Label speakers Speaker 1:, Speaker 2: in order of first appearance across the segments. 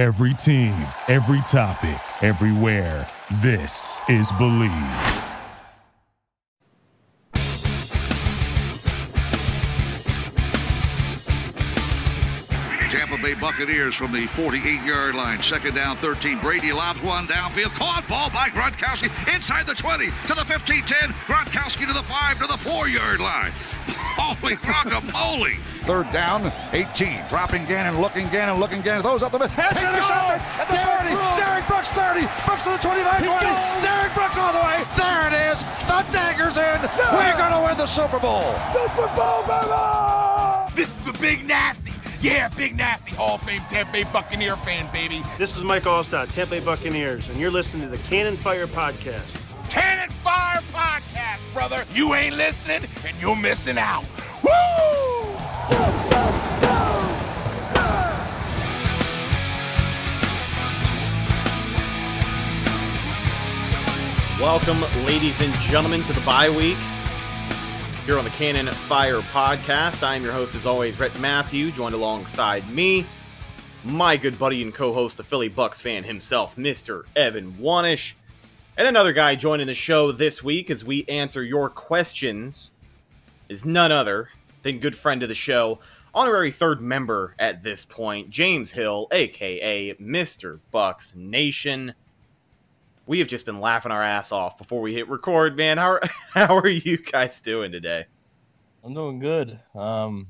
Speaker 1: Every team, every topic, everywhere. This is Believe.
Speaker 2: Tampa Bay Buccaneers from the 48-yard line. Second down, 13. Brady lobs one downfield. Caught ball by Gronkowski inside the 20 to the 15-10. Gronkowski to the 5 to the 4-yard line. Holy guacamole.
Speaker 3: Third down, 18. Dropping Gannon, looking Gannon, looking Gannon. Those up the middle. It's intercepted at the 30. Derrick Brooks 30. Brooks to the 25 20. Derrick Brooks all the way. There it is. The dagger's in. We're going to win the Super Bowl. Super Bowl, baby!
Speaker 4: This is the Big Nasty. Yeah, Big Nasty, Hall of Fame Tampa Bay Buccaneer fan, baby.
Speaker 5: This is Mike Alstott, Tampa Bay Buccaneers, and you're listening to the Cannon Fire Podcast.
Speaker 4: Cannon Fire Podcast, brother. You ain't listening, and you're missing out. Woo!
Speaker 6: Welcome, ladies and gentlemen, to the bye week here on the Cannon Fire podcast. I am your host, as always, Rhett Matthew, joined alongside me, my good buddy and co host, the Philly Bucks fan himself, Mr. Evan Wanish, and another guy joining the show this week as we answer your questions is none other than good friend of the show, honorary third member at this point, James Hill, aka Mr. Bucks Nation we have just been laughing our ass off before we hit record, man. How are, how are you guys doing today?
Speaker 7: I'm doing good. Um,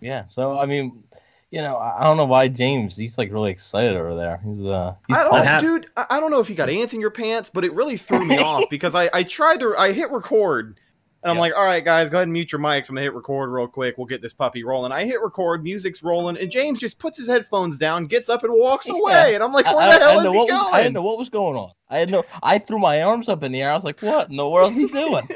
Speaker 7: yeah. So I mean, you know, I I don't know why James. He's like really excited over there. He's uh, he's
Speaker 6: I don't,
Speaker 7: pumped.
Speaker 6: dude. I I don't know if you got ants in your pants, but it really threw me off because I I tried to I hit record. And I'm
Speaker 7: Yeah.
Speaker 6: like, all right, guys, go ahead and mute your mics. I'm gonna hit record real quick. We'll get this puppy rolling. I hit record, music's rolling, and James just puts his headphones down, gets up, and walks away. And I'm like,
Speaker 7: I-
Speaker 6: where
Speaker 7: I-
Speaker 6: the hell
Speaker 7: didn't
Speaker 6: is
Speaker 7: know
Speaker 6: he
Speaker 7: what was- I
Speaker 6: going?
Speaker 7: didn't know what was going on. I had no. I threw my arms up in the air. I was like, "What in the world is he doing?"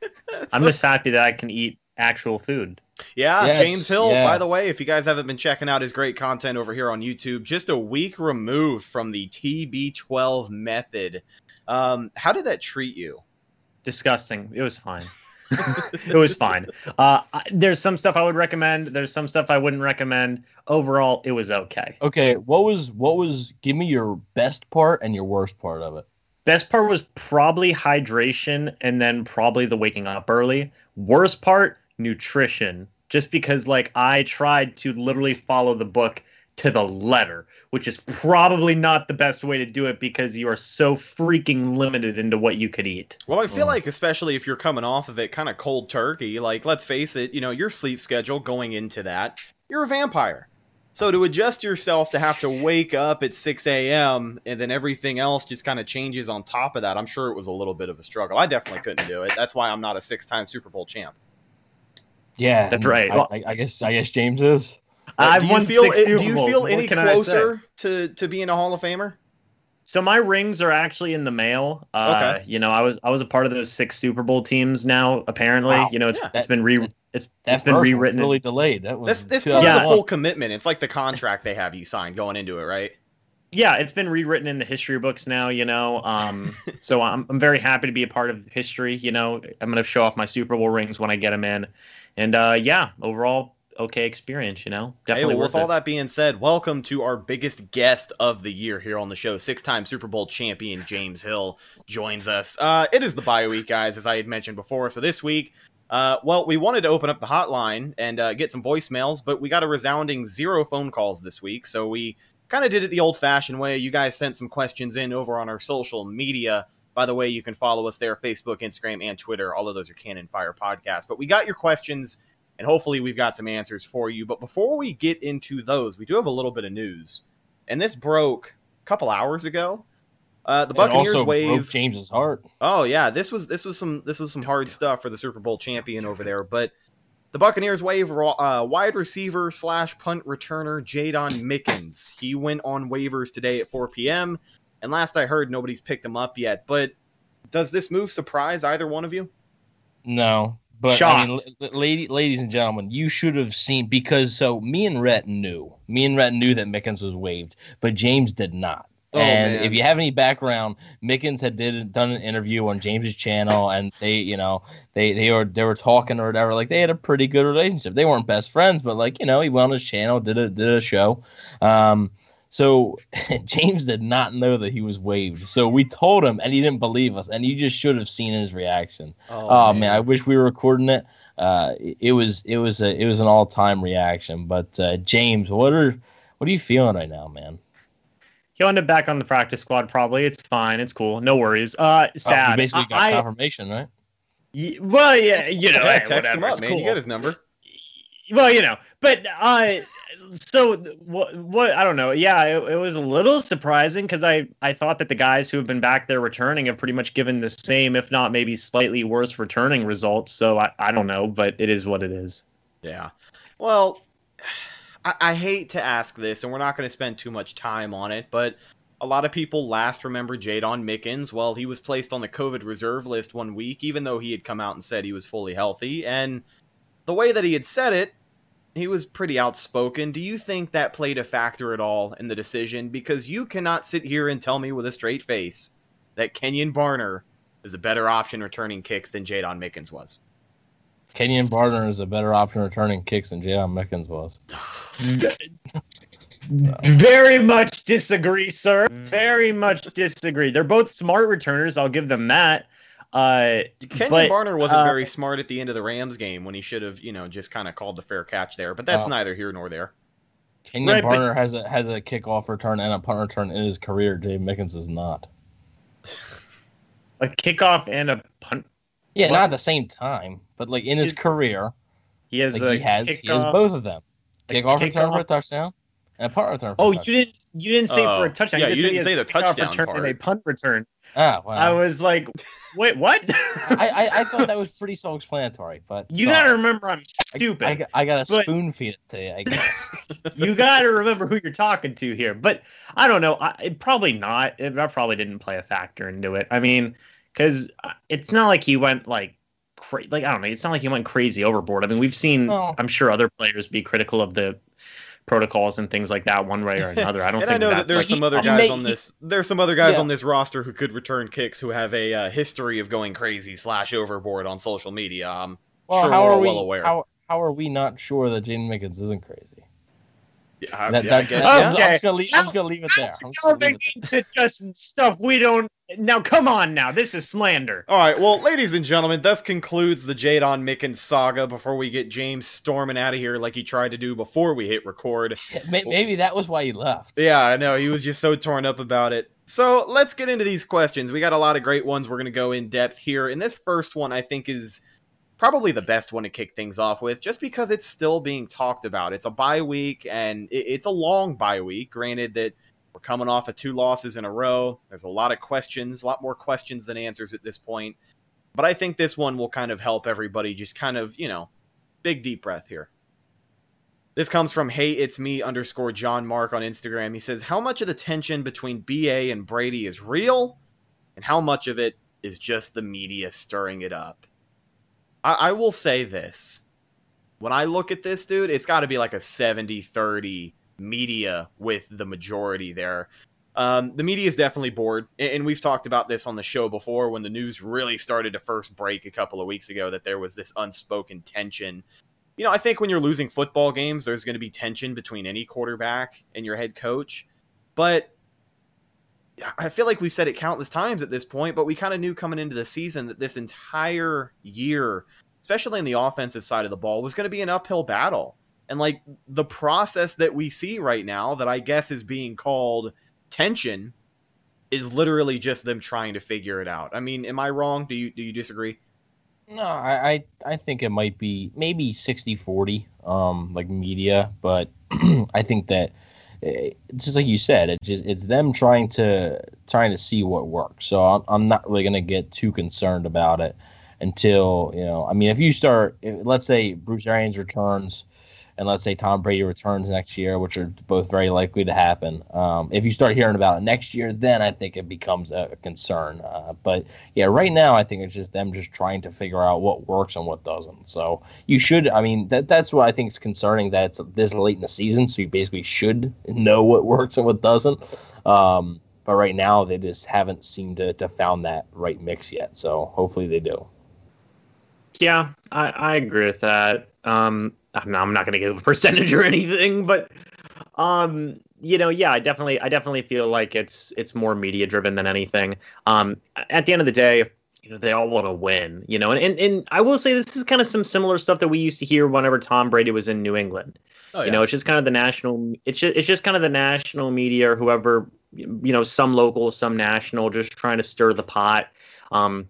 Speaker 8: I'm just happy that I can eat actual food.
Speaker 6: Yeah,
Speaker 7: Yes,
Speaker 6: James Hill,
Speaker 7: yeah.
Speaker 6: by the way, if you guys haven't been checking out his great content over here on YouTube, just a week removed from the TB12 method. Um, how did that treat you?
Speaker 8: Disgusting. It was fine. it was fine. Uh, there's some stuff I would recommend. There's some stuff I wouldn't recommend. Overall, it was okay.
Speaker 7: okay, what was what was? Give me your best part and your worst part of it.
Speaker 8: Best part was probably hydration and then probably the waking up early. Worst part, nutrition. Just because like I tried to literally follow the book to the letter, which is probably not the best way to do it because you are so freaking limited into what you could eat.
Speaker 6: Well, I feel
Speaker 7: Mm.
Speaker 6: like, especially if you're coming off of it kind of cold turkey, like, let's face it, you know, your sleep schedule going into that, you're a vampire. So to adjust yourself to have to wake up at 6 a.m. and then everything else just kind of changes on top of that, I'm sure it was a little bit of a struggle. I definitely couldn't do it. That's why I'm not a six time Super Bowl champ.
Speaker 7: Yeah,
Speaker 8: That's right.
Speaker 7: I, I, I guess I guess James is.
Speaker 8: I've
Speaker 6: do you
Speaker 8: won
Speaker 6: feel,
Speaker 8: six
Speaker 6: do
Speaker 8: Super
Speaker 6: you feel
Speaker 8: What
Speaker 6: any
Speaker 8: can I say?
Speaker 6: closer to, to being a Hall of Famer?
Speaker 8: So my rings are actually in the mail. Uh,
Speaker 6: Okay.
Speaker 8: You know, I was I was a part of those six Super Bowl teams. Now, apparently,
Speaker 7: Wow.
Speaker 8: you know, it's
Speaker 6: Yeah.
Speaker 8: it's been re it's
Speaker 7: That
Speaker 8: it's been
Speaker 7: first one was
Speaker 8: rewritten.
Speaker 7: really delayed. That was
Speaker 6: That's, that's
Speaker 7: two
Speaker 6: part of the full commitment. It's like the contract they have you sign going into it, right?
Speaker 8: Yeah, it's been rewritten in the history books now. You know, um, so I'm I'm very happy to be a part of history. You know, I'm gonna show off my Super Bowl rings when I get them in, and uh, yeah, overall okay experience. You know,
Speaker 6: Hey,
Speaker 8: definitely
Speaker 6: well,
Speaker 8: worth
Speaker 6: with all
Speaker 8: it.
Speaker 6: that being said, welcome to our biggest guest of the year here on the show. Six-time Super Bowl champion James Hill joins us. Uh, it is the bye week, guys, as I had mentioned before. So this week, uh, well, we wanted to open up the hotline and uh, get some voicemails, but we got a resounding zero phone calls this week. So we kind of did it the old-fashioned way. You guys sent some questions in over on our social media. By the way, you can follow us there Facebook, Instagram, and Twitter. All of those are Cannon Fire Podcast. But we got your questions and hopefully we've got some answers for you. But before we get into those, we do have a little bit of news, and this broke a couple hours ago. Uh, the Buccaneers
Speaker 7: also broke
Speaker 6: wave.
Speaker 7: James's heart.
Speaker 6: Oh yeah, this was this was some this was some hard stuff for the Super Bowl champion over there. But the Buccaneers waive uh, wide receiver slash punt returner Jaydon Mickens. He went on waivers today at 4 p.m. And last I heard, nobody's picked him up yet. But does this move surprise either one of you?
Speaker 7: No, but I mean, la- la- lady, ladies and gentlemen, you should have seen because so me and Rhett knew, me and Rhett knew that Mickens was waived, but James did not.
Speaker 6: Oh,
Speaker 7: and
Speaker 6: man.
Speaker 7: if you have any background, Mickens had did done an interview on James's channel, and they, you know, they they were they were talking or whatever. Like they had a pretty good relationship. They weren't best friends, but like you know, he went on his channel, did a did a show. Um, So James did not know that he was waived. So we told him, and he didn't believe us. And you just should have seen his reaction. Oh, man. I wish we were recording it. Uh, it was it was a it was an all time reaction. But uh, James, what are what are you feeling right now, man?
Speaker 8: He'll end up back on the practice squad. Probably. It's fine. It's cool. No worries. Uh,
Speaker 7: Oh,
Speaker 8: sad.
Speaker 7: you basically got
Speaker 8: I,
Speaker 7: confirmation, right?
Speaker 8: y- well, yeah, you know,
Speaker 6: Yeah,
Speaker 8: hey,
Speaker 6: text him
Speaker 8: whatever,
Speaker 6: up,
Speaker 8: it's
Speaker 6: man.
Speaker 8: cool.
Speaker 6: You got his number.
Speaker 8: well, you know, but uh, so what? What I don't know. Yeah, it, it was a little surprising because I I thought that the guys who have been back there returning have pretty much given the same, if not maybe slightly worse, returning results. So I I don't know, but it is what it is.
Speaker 6: Yeah. Well, I, I hate to ask this, and we're not going to spend too much time on it, but a lot of people last remember Jaydon Mickens. Well, he was placed on the COVID reserve list one week, even though he had come out and said he was fully healthy. And the way that he had said it, he was pretty outspoken. Do you think that played a factor at all in the decision? Because you cannot sit here and tell me with a straight face that Kenjon Barner is a better option returning kicks than Jaydon Mickens was.
Speaker 7: Kenjon Barner is a better option returning kicks than Jaydon Mickens was.
Speaker 8: Very much disagree, sir. Very much disagree. They're both smart returners. I'll give them that. Uh,
Speaker 6: Kenjon
Speaker 8: But,
Speaker 6: Barner wasn't
Speaker 8: uh,
Speaker 6: very smart at the end of the Rams game when he should have, you know, just kind of called the fair catch there. But that's
Speaker 7: Oh.
Speaker 6: neither here nor there.
Speaker 7: Kenjon
Speaker 8: Right, but-
Speaker 7: Barner has a has a kickoff return and a punt return in his career. Jay Mickens is not.
Speaker 8: a kickoff and a punt.
Speaker 7: Yeah,
Speaker 8: What?
Speaker 7: not at the same time, but like in his
Speaker 8: Is-
Speaker 7: career,
Speaker 8: He has
Speaker 7: like
Speaker 8: a
Speaker 7: he has he has
Speaker 8: kickoff-
Speaker 7: both of them.
Speaker 8: a
Speaker 7: Kickoff return for a touchdown and a punt return. For
Speaker 8: Oh,
Speaker 7: a
Speaker 8: you didn't you didn't say for
Speaker 6: Oh,
Speaker 8: a touchdown.
Speaker 6: yeah,
Speaker 8: just
Speaker 6: you didn't say the
Speaker 8: a
Speaker 6: touchdown
Speaker 8: return and a punt return.
Speaker 7: Ah, wow.
Speaker 8: I was like, wait, what?
Speaker 7: I, I, I thought that was pretty self-explanatory, but
Speaker 8: you
Speaker 7: sorry.
Speaker 8: gotta remember I'm stupid.
Speaker 7: I, got- I got to spoon feed it to you, I guess.
Speaker 8: you got to remember who you're talking to here. But I don't know. I, probably not. It, that probably didn't play a factor into it. I mean, because it's not like he went like cra- like I don't know. It's not like he went crazy overboard. I mean, we've seen.
Speaker 7: No.
Speaker 8: I'm sure other players be critical of the protocols and things like that one way or another. I don't
Speaker 6: And
Speaker 8: think
Speaker 6: I know that
Speaker 8: that's
Speaker 6: there's
Speaker 8: like,
Speaker 6: some other guys
Speaker 7: may-
Speaker 6: on
Speaker 7: he-
Speaker 6: this. There's some other guys
Speaker 7: Yeah.
Speaker 6: on this roster who could return kicks who have a uh, history of going crazy slash overboard on social media. Um,
Speaker 7: Well,
Speaker 6: sure
Speaker 7: how
Speaker 6: we're
Speaker 7: are we?
Speaker 6: well aware.
Speaker 7: How, how are we not sure that Jaydon Mickens isn't crazy?
Speaker 6: Yeah,
Speaker 7: That,
Speaker 6: yeah,
Speaker 7: that,
Speaker 6: guess,
Speaker 7: that-
Speaker 6: yeah.
Speaker 7: I'm,
Speaker 8: Okay.
Speaker 7: just gonna leave, I'm just gonna leave it there. I'm just gonna leave
Speaker 8: delving
Speaker 7: it there.
Speaker 8: into just stuff we don't. Now, come on, now this is slander.
Speaker 6: All right, well, ladies and gentlemen, thus concludes the Jaydon Mickens saga. Before we get James storming out of here like he tried to do before we hit record.
Speaker 7: Maybe that was why he left.
Speaker 6: Yeah, I know. He was just so torn up about it. So let's get into these questions. We got a lot of great ones. We're going to go in depth here. And this first one, I think, is probably the best one to kick things off with, just because it's still being talked about. It's a bye week, and it- it's a long bye week. Granted that we're coming off of two losses in a row. There's a lot of questions, a lot more questions than answers at this point. But I think this one will kind of help everybody just kind of, you know, big deep breath here. This comes from Hey It's Me underscore John Mark on Instagram. He says, How much of the tension between BA and Brady is real? And how much of it is just the media stirring it up? I, I will say this. When I look at this, dude, it's got to be like a 70 30 media with the majority there. Um, the media is definitely bored. And and we've talked about this on the show before when the news really started to first break a couple of weeks ago that there was this unspoken tension you know, I think when you're losing football games, there's going to be tension between any quarterback and your head coach. But I feel like we've said it countless times at this point, but we kind of knew coming into the season that this entire year, especially in the offensive side of the ball, was going to be an uphill battle. And like the process that we see right now, that I guess is being called tension, is literally just them trying to figure it out. I mean, am I wrong? Do you do you disagree?
Speaker 7: No, I, I I think it might be maybe 60-40, um, like media, but I think that eh, just like you said, it's just it's them trying to trying to see what works. So I'm, I'm not really gonna get too concerned about it until you know. I mean, if you start, if, let's say Bruce Arians returns, and let's say Tom Brady returns next year, which are both very likely to happen. Um, if you start hearing about it next year, then I think it becomes a, concern. Uh, but yeah, right now I think it's just them just trying to figure out what works and what doesn't. So you should, I mean, that that's what I think is concerning that it's this late in the season. So you basically should know what works and what doesn't. Um, but right now they just haven't seemed to to found that right mix yet. So hopefully they do.
Speaker 8: Yeah, I, I agree with that. Um, I'm not, I'm not going to give a percentage or anything, but um, you know, yeah, I definitely, I definitely feel like it's it's more media driven than anything. Um, at the end of the day, you know, they all want to win. You know, and, and and I will say this is kind of some similar stuff that we used to hear whenever Tom Brady was in New England. Oh, yeah. You know, it's just kind of the national. It's just, it's just kind of the national media or whoever, you know, some local, some national, just trying to stir the pot. Um,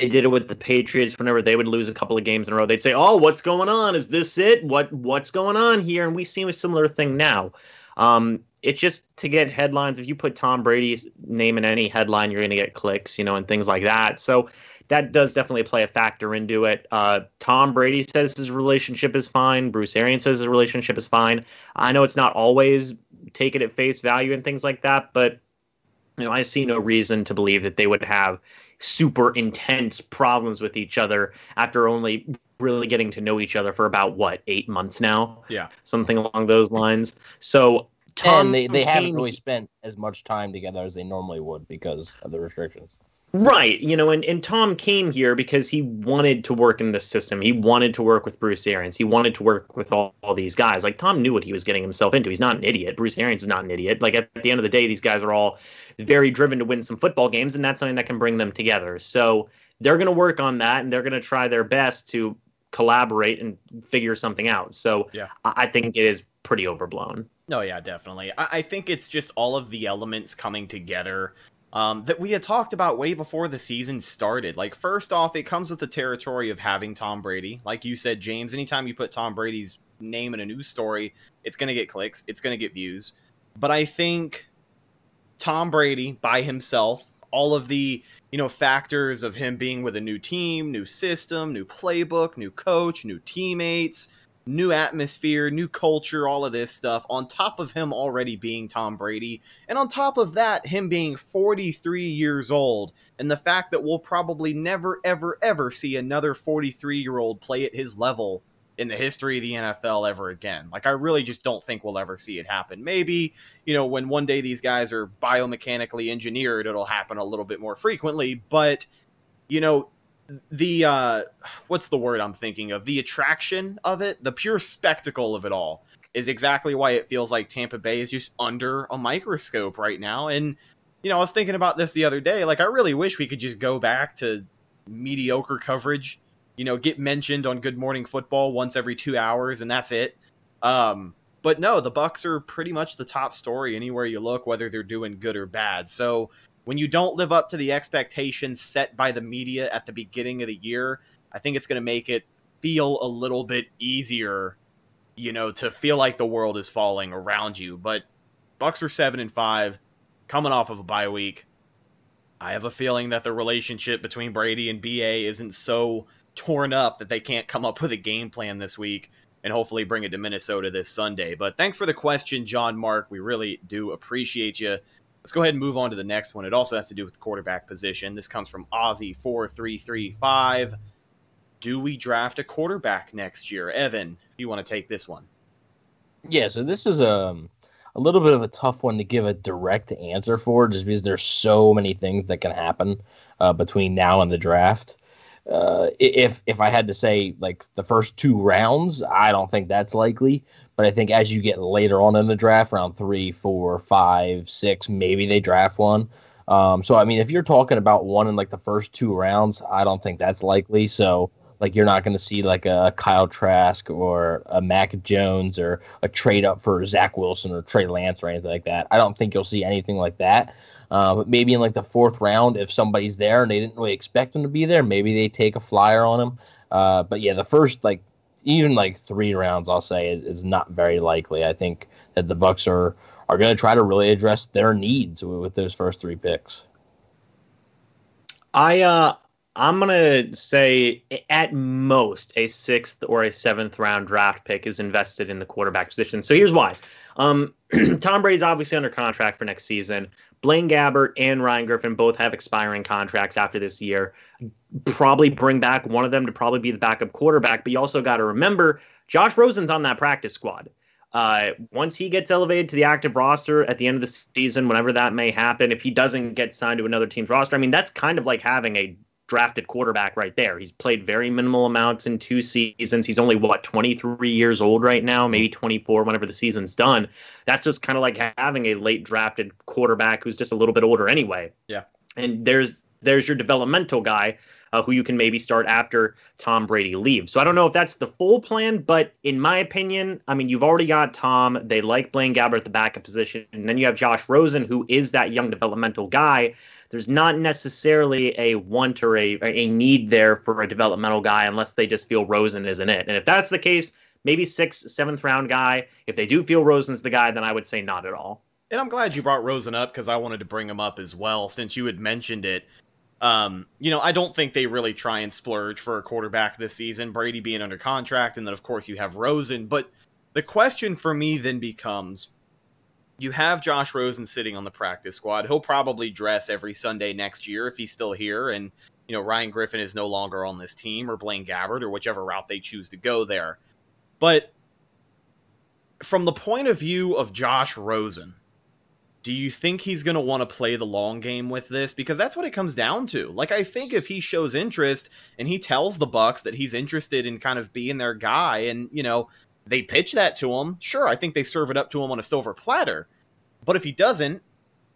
Speaker 8: they did it with the Patriots whenever they would lose a couple of games in a row. They'd say, "Oh, what's going on? Is this it? What what's going on here?" And we see a similar thing now. Um, it's just to get headlines. If you put Tom Brady's name in any headline, you're going to get clicks, you know, and things like that. So that does definitely play a factor into it. Uh, Tom Brady says his relationship is fine. Bruce Arians says his relationship is fine. I know it's not always taken at face value and things like that, but you know, I see no reason to believe that they would have super intense problems with each other after only really getting to know each other for about what eight months now.
Speaker 6: Yeah,
Speaker 8: something along those lines. So Tom
Speaker 7: and they, they haven't really spent as much time together as they normally would because of the restrictions.
Speaker 8: Right. You know, and, and Tom came here because he wanted to work in this system. He wanted to work with Bruce Arians. He wanted to work with all, all these guys. Like Tom knew what he was getting himself into. He's not an idiot. Bruce Arians is not an idiot. Like at the end of the day, these guys are all very driven to win some football games, and that's something that can bring them together. So they're going to work on that, and they're going to try their best to collaborate and figure something out. So yeah. I, I think it is pretty overblown.
Speaker 6: No, yeah, definitely. I, I think it's just all of the elements coming together um, that we had talked about way before the season started. Like, first off, it comes with the territory of having Tom Brady. Like you said, James, anytime you put Tom Brady's name in a news story, it's going to get clicks, it's going to get views. But I think Tom Brady by himself, all of the you know factors of him being with a new team, new system, new playbook, new coach, new teammates, new atmosphere, new culture, all of this stuff, on top of him already being Tom Brady, and on top of that, him being 43 years old, and the fact that we'll probably never, ever, ever see another 43 year old play at his level in the history of the NFL ever again. Like, I really just don't think we'll ever see it happen. Maybe, you know, when one day these guys are biomechanically engineered, it'll happen a little bit more frequently, but, you know, the uh what's the word I'm thinking of? The attraction of it, the pure spectacle of it all is exactly why it feels like Tampa Bay is just under a microscope right now. And you know, I was thinking about this the other day. Like I really wish we could just go back to mediocre coverage. You know, get mentioned on Good Morning Football once every 2 hours and that's it. Um but no, the Bucks are pretty much the top story anywhere you look whether they're doing good or bad. So when you don't live up to the expectations set by the media at the beginning of the year, I think it's going to make it feel a little bit easier, you know, to feel like the world is falling around you. But Bucks are seven and five, coming off of a bye week. I have a feeling that the relationship between Brady and BA isn't so torn up that they can't come up with a game plan this week and hopefully bring it to Minnesota this Sunday. But thanks for the question, John Mark. We really do appreciate you. Let's go ahead and move on to the next one. It also has to do with the quarterback position. This comes from Aussie4335. Do we draft a quarterback next year? Evan, if you want to take this one.
Speaker 7: Yeah, so this is a, um, a little bit of a tough one to give a direct answer for just because there's so many things that can happen uh, between now and the draft. Uh, if if I had to say like the first two rounds, I don't think that's likely. But I think as you get later on in the draft, round three, four, five, six, maybe they draft one. Um, so I mean, if you're talking about one in like the first two rounds, I don't think that's likely. So like you're not going to see like a Kyle Trask or a Mac Jones or a trade up for Zach Wilson or Trey Lance or anything like that. I don't think you'll see anything like that. Uh, but maybe in like the fourth round, if somebody's there and they didn't really expect them to be there, maybe they take a flyer on them. Uh, but yeah, the first like even like three rounds, I'll say, is, is not very likely. I think that the Bucks are are going to try to really address their needs with, with those first three picks.
Speaker 8: I uh I'm gonna say at most a sixth or a seventh round draft pick is invested in the quarterback position. So here's why. Um, Tom Brady's obviously under contract for next season. Blaine Gabbert and Ryan Griffin both have expiring contracts after this year. Probably bring back one of them to probably be the backup quarterback, but you also got to remember Josh Rosen's on that practice squad. Uh, once he gets elevated to the active roster at the end of the season, whenever that may happen, if he doesn't get signed to another team's roster, I mean, that's kind of like having a drafted quarterback right there. He's played very minimal amounts in two seasons. He's only what 23 years old right now, maybe 24 whenever the season's done. That's just kind of like having a late drafted quarterback who's just a little bit older anyway.
Speaker 6: Yeah.
Speaker 8: And there's there's your developmental guy uh, who you can maybe start after Tom Brady leaves. So I don't know if that's the full plan, but in my opinion, I mean, you've already got Tom. They like Blaine Gabbert at the backup position. And then you have Josh Rosen, who is that young developmental guy. There's not necessarily a want or a, a need there for a developmental guy unless they just feel Rosen isn't it. And if that's the case, maybe sixth, seventh round guy. If they do feel Rosen's the guy, then I would say not at all.
Speaker 6: And I'm glad you brought Rosen up because I wanted to bring him up as well since you had mentioned it. Um, you know, I don't think they really try and splurge for a quarterback this season, Brady being under contract, and then of course you have Rosen. But the question for me then becomes you have Josh Rosen sitting on the practice squad. He'll probably dress every Sunday next year if he's still here. And, you know, Ryan Griffin is no longer on this team or Blaine Gabbert or whichever route they choose to go there. But from the point of view of Josh Rosen, do you think he's going to want to play the long game with this? Because that's what it comes down to. Like i think if he shows interest and he tells the bucks that he's interested in kind of being their guy and you know they pitch that to him sure i think they serve it up to him on a silver platter. But if he doesn't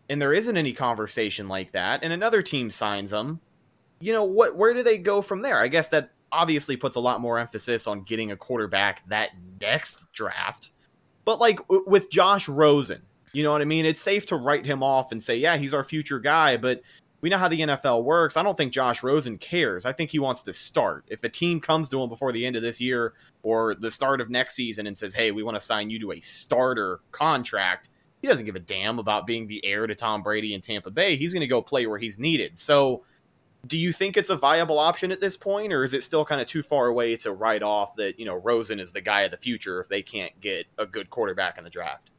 Speaker 6: and there isn't any conversation like that and another team signs him you know what where do they go from there? I guess that obviously puts a lot more emphasis on getting a quarterback that next draft. But like with josh rosen you know what I mean? It's safe to write him off and say, yeah, he's our future guy, but we know how the NFL works. I don't think Josh Rosen cares. I think he wants to start. If a team comes to him before the end of this year or the start of next season and says, hey, we want to sign you to a starter contract, he doesn't give a damn about being the heir to Tom Brady in Tampa Bay. He's going to go play where he's needed. So, do you think it's a viable option at this point, or is it still kind of too far away to write off that, you know, Rosen is the guy of the future if they can't get a good quarterback in the draft?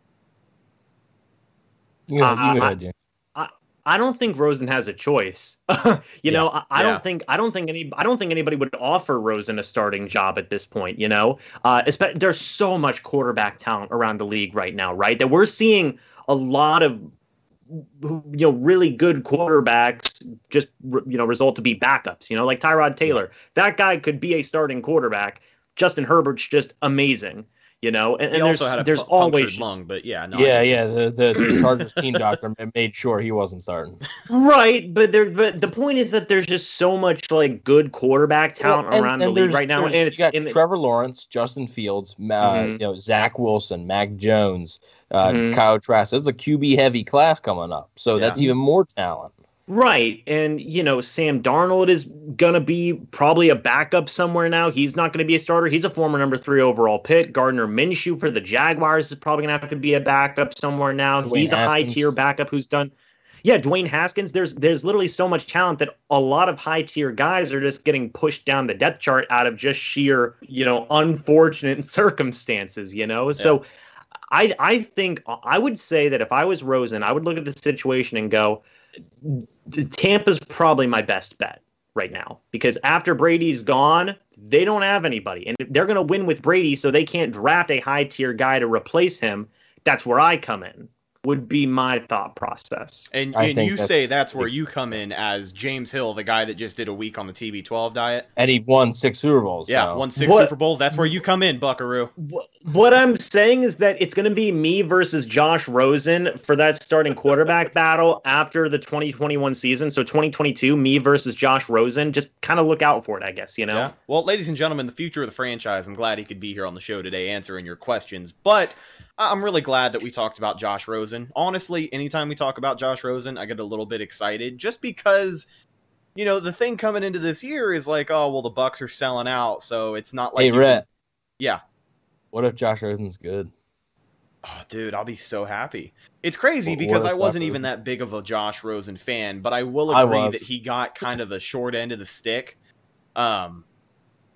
Speaker 8: You know, uh, you I, I, I, don't think Rosen has a choice. you yeah. know, I, I yeah. don't think I don't think any I don't think anybody would offer Rosen a starting job at this point. You know, uh, there's so much quarterback talent around the league right now, right? That we're seeing a lot of you know really good quarterbacks just you know result to be backups you know like Tyrod Taylor that guy could be a starting quarterback Justin Herbert's just amazing you know, and, and there's there's pu- always
Speaker 6: lung, but yeah,
Speaker 7: no, yeah, yeah. The, the, the Chargers team doctor made sure he wasn't starting.
Speaker 8: Right, but there, but the point is that there's just so much like good quarterback talent well, and, around and the league right now, and it's
Speaker 7: got in Trevor Lawrence, Justin Fields, uh, mm-hmm. you know, Zach Wilson, Mac Jones, uh, mm-hmm. Kyle Trask. That's a QB heavy class coming up, so yeah. that's even more talent.
Speaker 8: Right. And, you know, Sam Darnold is going to be probably a backup somewhere now. He's not going to be a starter. He's a former number three overall pick. Gardner Minshew for the Jaguars is probably going to have to be a backup somewhere now. Dwayne He's Haskins. a high tier backup who's done. Yeah, Dwayne Haskins. There's there's literally so much talent that a lot of high tier guys are just getting pushed down the depth chart out of just sheer, you know, unfortunate circumstances, you know? Yeah. So I I think I would say that if I was Rosen, I would look at the situation and go, Tampa's probably my best bet right now because after Brady's gone, they don't have anybody. And they're going to win with Brady, so they can't draft a high tier guy to replace him. That's where I come in would be my thought process.
Speaker 6: And, and you that's, say that's where you come in as James Hill, the guy that just did a week on the TB12 diet.
Speaker 7: And he won six Super Bowls.
Speaker 6: Yeah,
Speaker 7: so.
Speaker 6: won six what, Super Bowls. That's where you come in, Buckaroo.
Speaker 8: What I'm saying is that it's going to be me versus Josh Rosen for that starting quarterback battle after the 2021 season. So 2022, me versus Josh Rosen. Just kind of look out for it, I guess, you know? Yeah.
Speaker 6: Well, ladies and gentlemen, the future of the franchise, I'm glad he could be here on the show today answering your questions. But I'm really glad that we talked about Josh Rosen. Honestly, anytime we talk about Josh Rosen, I get a little bit excited just because you know, the thing coming into this year is like, oh, well, the Bucks are selling out, so it's not like
Speaker 7: Hey, Rhett.
Speaker 6: Yeah.
Speaker 7: What if Josh Rosen's good?
Speaker 6: Oh, dude, I'll be so happy. It's crazy what, because what I wasn't even that big of a Josh Rosen fan, but I will agree I that he got kind of the short end of the stick. Um,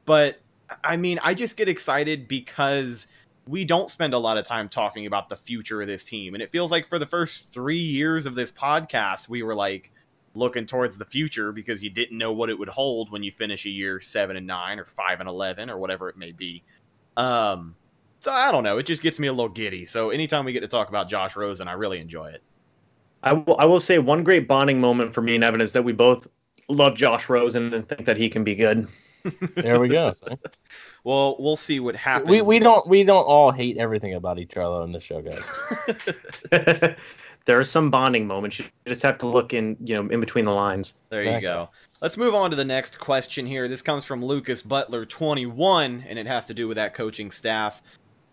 Speaker 6: but I mean, I just get excited because we don't spend a lot of time talking about the future of this team. And it feels like for the first three years of this podcast, we were like looking towards the future because you didn't know what it would hold when you finish a year seven and nine or five and 11 or whatever it may be. Um, so I don't know. It just gets me a little giddy. So anytime we get to talk about Josh Rosen, I really enjoy it.
Speaker 8: I will, I will say one great bonding moment for me and Evan is that we both love Josh Rosen and think that he can be good.
Speaker 7: There we go.
Speaker 6: well, we'll see what happens.
Speaker 7: we we don't we don't all hate everything about each other on the show, guys.
Speaker 8: there are some bonding moments. You just have to look in, you know, in between the lines.
Speaker 6: There you go. Let's move on to the next question here. This comes from Lucas Butler 21 and it has to do with that coaching staff.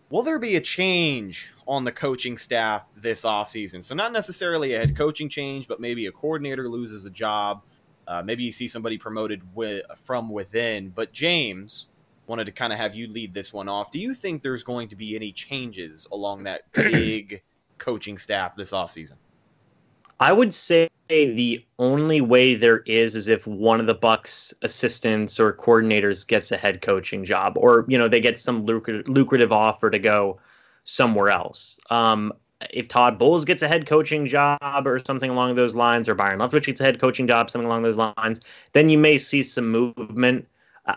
Speaker 6: Will there be a change on the coaching staff this offseason? So not necessarily a head coaching change, but maybe a coordinator loses a job. Uh, maybe you see somebody promoted with, from within. But James wanted to kind of have you lead this one off. Do you think there's going to be any changes along that big coaching staff this offseason?
Speaker 8: I would say the only way there is is if one of the Bucks assistants or coordinators gets a head coaching job, or you know they get some lucrative, lucrative offer to go somewhere else. Um, if Todd Bowles gets a head coaching job or something along those lines, or Byron Leftwich gets a head coaching job, something along those lines, then you may see some movement.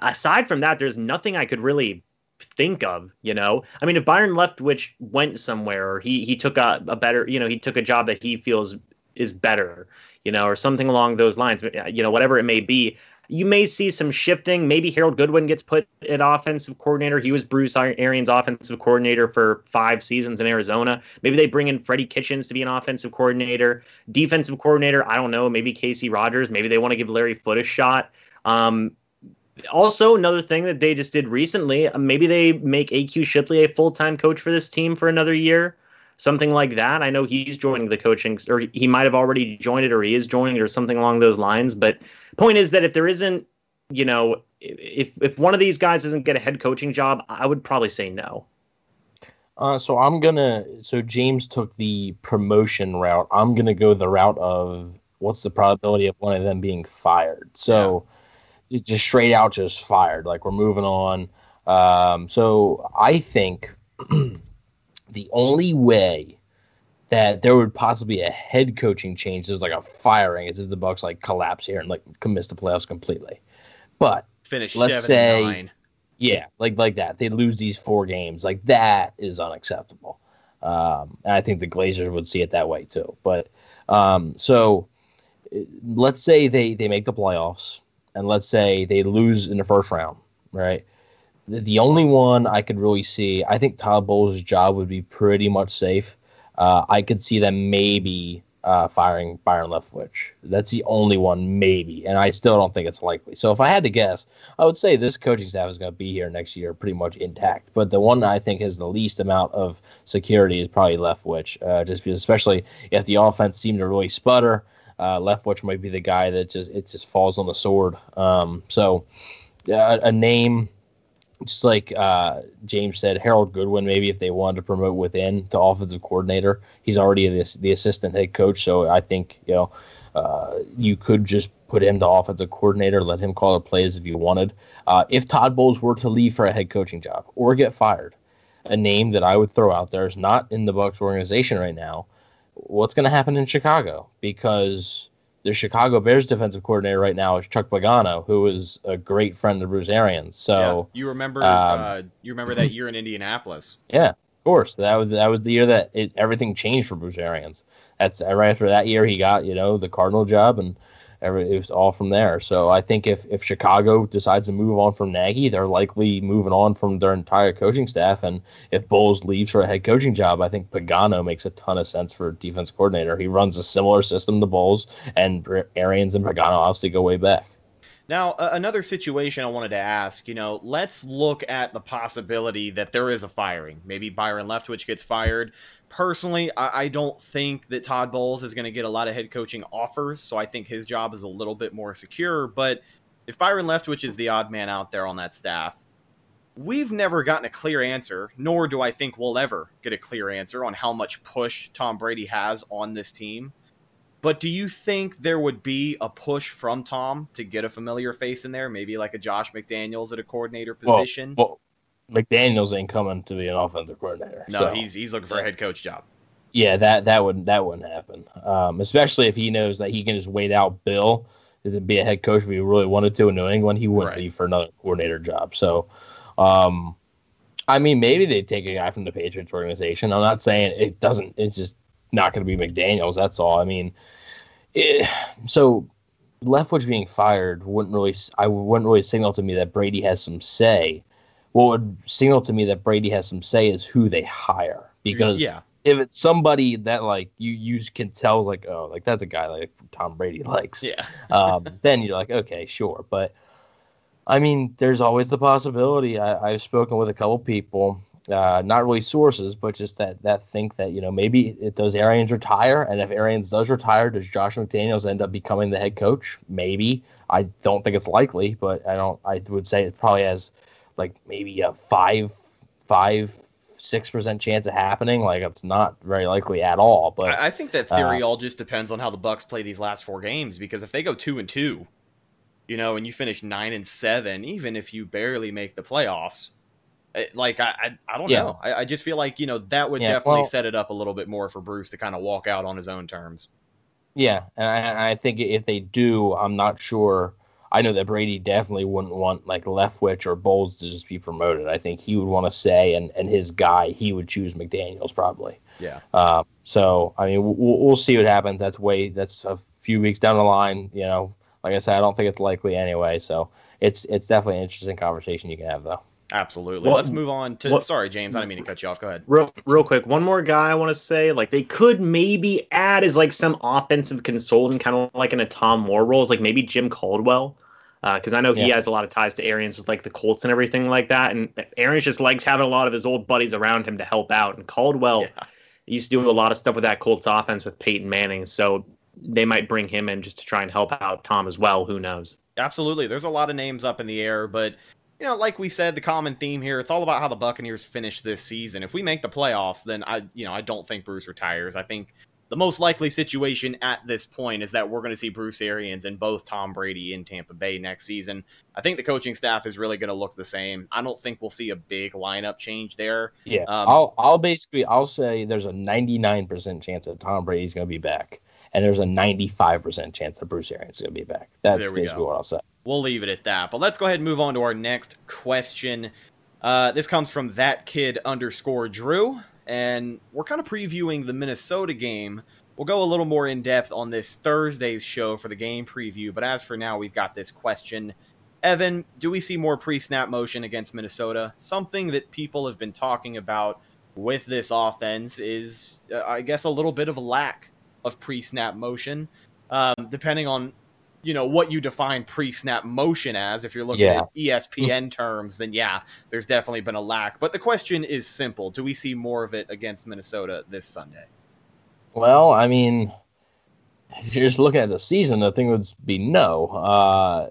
Speaker 8: aside from that, there's nothing I could really think of you know i mean if byron leftwich went somewhere or he he took a, a better you know he took a job that he feels is better, you know, or something along those lines, you know, whatever it may be. You may see some shifting. Maybe Harold Goodwin gets put at offensive coordinator. He was Bruce Arians' offensive coordinator for five seasons in Arizona. Maybe they bring in Freddie Kitchens to be an offensive coordinator. Defensive coordinator, I don't know. Maybe Kacy Rodgers. Maybe they want to give Larry Foote a shot. Um, also, another thing that they just did recently, maybe they make AQ Shipley a full time coach for this team for another year something like that. I know he's joining the coaching, or he might have already joined it, or he is joining it, or something along those lines. But point is that if there isn't, you know, if if one of these guys doesn't get a head coaching job, I would probably say no.
Speaker 7: Uh, so I'm gonna. So James took the promotion route. I'm gonna go the route of what's the probability of one of them being fired. So yeah. just straight out, just fired. Like we're moving on. Um, so I think the only way that there would possibly be a head coaching change, there's like a firing, is if the Bucks like collapse here and like miss the playoffs completely. But
Speaker 6: finish
Speaker 7: let's say, yeah, like like that, they lose these four games, like that is unacceptable. Um, and I think the Glazers would see it that way too. But um, so let's say they they make the playoffs, and let's say they lose in the first round, right? The only one I could really see, I think Todd Bowles' job would be pretty much safe. Uh, I could see them maybe uh, firing Byron Leftwich. That's the only one, maybe, and I still don't think it's likely. So if I had to guess, I would say this coaching staff is going to be here next year pretty much intact. But the one I think has the least amount of security is probably Leftwich, uh, just because, especially if the offense seemed to really sputter. Uh, Leftwich might be the guy that just it just falls on the sword. Um, so a name just like uh, James said, Harold Goodwin, maybe if they wanted to promote within to offensive coordinator, he's already the, the assistant head coach. So I think, you know, uh, you could just put him to offensive coordinator, let him call the plays if you wanted. Uh, if Todd Bowles were to leave for a head coaching job or get fired, a name that I would throw out there is not in the Bucks organization right now. What's going to happen in Chicago? Because the Chicago Bears defensive coordinator right now is Chuck Pagano, who is a great friend of Bruce Arians. So
Speaker 6: yeah, you remember um, uh, you remember that year in Indianapolis?
Speaker 7: Yeah, of course. That was that was the year that it, everything changed for Bruce Arians. That's right after that year he got you know the Cardinal job and it was all from there. So I think if, if Chicago decides to move on from Nagy, they're likely moving on from their entire coaching staff. And if Bowles leaves for a head coaching job, I think Pagano makes a ton of sense for defense coordinator. He runs a similar system to Bowles, and Arians and Pagano obviously go way back.
Speaker 6: Now, uh, another situation I wanted to ask, you know, let's look at the possibility that there is a firing. Maybe Byron Leftwich gets fired. Personally, I, I don't think that Todd Bowles is going to get a lot of head coaching offers, so I think his job is a little bit more secure. But if Byron Leftwich is the odd man out there on that staff, we've never gotten a clear answer, nor do I think we'll ever get a clear answer on how much push Tom Brady has on this team. But do you think there would be a push from Tom to get a familiar face in there, maybe like a Josh McDaniels at a coordinator position?
Speaker 7: Well, well McDaniels ain't coming to be an offensive coordinator.
Speaker 6: No, so. he's he's looking for a head coach job.
Speaker 7: Yeah, that that would that wouldn't happen. Um, especially if he knows that he can just wait out Bill to be a head coach if he really wanted to in New England. He wouldn't right. leave for another coordinator job. So, um, I mean, maybe they take a guy from the Patriots organization. I'm not saying it doesn't. It's just not going to be McDaniels. That's all. I mean, it, so Leftwich being fired wouldn't really I wouldn't really signal to me that Brady has some say. What would signal to me that Brady has some say is who they hire. Because
Speaker 6: yeah,
Speaker 7: if it's somebody that like you you can tell like oh like that's a guy like Tom Brady likes
Speaker 6: yeah,
Speaker 7: um, then you're like okay sure. But I mean there's always the possibility. I, I've spoken with a couple people uh, not really sources but just that that think that you know maybe it does Arians retire and if Arians does retire does Josh McDaniels end up becoming the head coach? Maybe. I don't think it's likely but I don't I would say it probably has like maybe a five five six percent chance of happening. Like it's not very likely at all. But
Speaker 6: I, I think that
Speaker 7: uh,
Speaker 6: theory all just depends on how the Bucks play these last four games. Because if they go two and two, you know, and you finish nine and seven, even if you barely make the playoffs, it, like I, I, I don't
Speaker 7: Yeah.
Speaker 6: know. I, I just feel like you know that would
Speaker 7: Yeah,
Speaker 6: definitely
Speaker 7: well-
Speaker 6: set it up a little bit more for Bruce to kind of walk out on his own terms.
Speaker 7: yeah, and I, and I think if they do, I'm not sure. I know that Brady definitely wouldn't want like Leftwich or Bowles to just be promoted. I think he would want to say, and and his guy, he would choose McDaniels probably.
Speaker 6: Yeah.
Speaker 7: Uh, so I mean, we'll, we'll see what happens. That's way that's a few weeks down the line. You know, like I said, I don't think it's likely anyway. So it's it's definitely an interesting conversation you can have though.
Speaker 6: Absolutely.
Speaker 8: What-
Speaker 6: Let's move on to.
Speaker 8: what-
Speaker 6: sorry, James. I didn't mean to cut you off. Go ahead.
Speaker 8: Real, real quick, one more guy I want to say, like they could maybe add as like some offensive consultant, kind of like in a Tom Moore role, is like maybe Jim Caldwell, uh, because I know he
Speaker 7: Yeah.
Speaker 8: has a lot of ties to Arians with like the Colts and everything like that, and Arians just likes having a lot of his old buddies around him to help out, and Caldwell
Speaker 6: Yeah.
Speaker 8: used to do a lot of stuff with that Colts offense with Peyton Manning, so they might bring him in just to try and help out Tom as well. Who knows?
Speaker 6: Absolutely. There's a lot of names up in the air, but you know, like we said, the common theme here, it's all about how the Buccaneers finish this season. If we make the playoffs, then I you know, I don't think Bruce retires. I think the most likely situation at this point is that we're going to see Bruce Arians and both Tom Brady in Tampa Bay next season. I think the coaching staff is really going to look the same. I don't think we'll see a big lineup change there.
Speaker 7: Yeah,
Speaker 6: Um,
Speaker 7: I'll I'll basically I'll say there's a 99% chance that Tom Brady's going to be back, and there's a 95% chance that Bruce Arians is going to be back. That's basically
Speaker 6: go.
Speaker 7: what I'll say.
Speaker 6: We'll leave it at that. But let's go ahead and move on to our next question. Uh, this comes from that kid underscore Drew, and we're kind of previewing the Minnesota game. We'll go a little more in depth on this Thursday's show for the game preview. But as for now, we've got this question. Evan, do we see more pre snap motion against Minnesota? Something that people have been talking about with this offense is, uh, I guess, a little bit of a lack of pre snap motion, um, depending on you know what you define pre-snap motion as if you're looking
Speaker 7: Yeah.
Speaker 6: at espn terms then yeah there's definitely been a lack but the question is simple do we see more of it against minnesota this sunday
Speaker 7: Well, I mean, if you're just looking at the season, the thing would be no. Uh,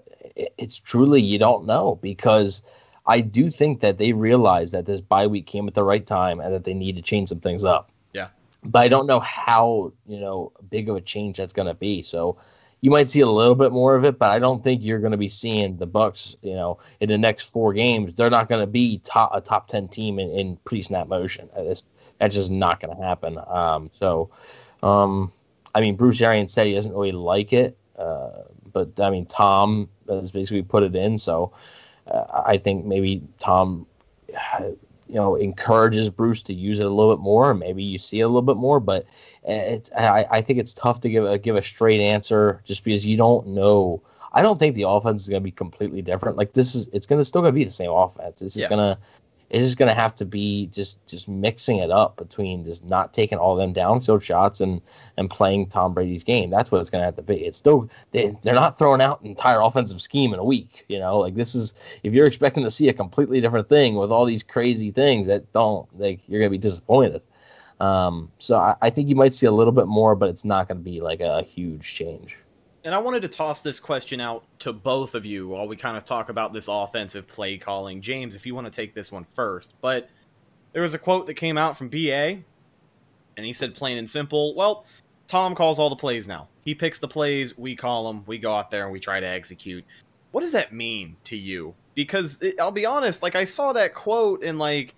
Speaker 7: it's truly you don't know because I do think that they realize that this bye week came at the right time and that they need to change some things up. But I don't know how you know big of a change that's going to be. So you might see a little bit more of it, but I don't think you're going to be seeing the Bucks. You know, in the next four games, they're not going to be top a top ten team in, in pre-snap motion. That's that's just not going to happen. Um, so. Um, I mean, Bruce Arians said he doesn't really like it, uh, but I mean, Tom has basically put it in. So uh, I think maybe Tom, you know, encourages Bruce to use it a little bit more. Maybe you see it a little bit more, but it's I, I think it's tough to give a give a straight answer just because you don't know. I don't think the offense is going to be completely different. Like this is, it's going to still going to be the same offense. It's just
Speaker 6: Yeah.
Speaker 7: going to it's just going to have to be just just mixing it up between just not taking all them downfield shots and and playing Tom Brady's game. That's what it's going to have to be. It's still they, they're not throwing out an entire offensive scheme in a week. You know, like this is if you're expecting to see a completely different thing with all these crazy things that don't like you're going to be disappointed. Um, so I, I think you might see a little bit more, but it's not going to be like a huge change.
Speaker 6: And i wanted to toss this question out to both of you while we kind of talk about this offensive play calling. James if you want to take this one first. But there was a quote that came out from ba and he said plain and simple well tom calls all the plays now. He picks the plays we call them we go out there and we try to execute. What does that mean to you? Because it, i'll be honest like i saw that quote and like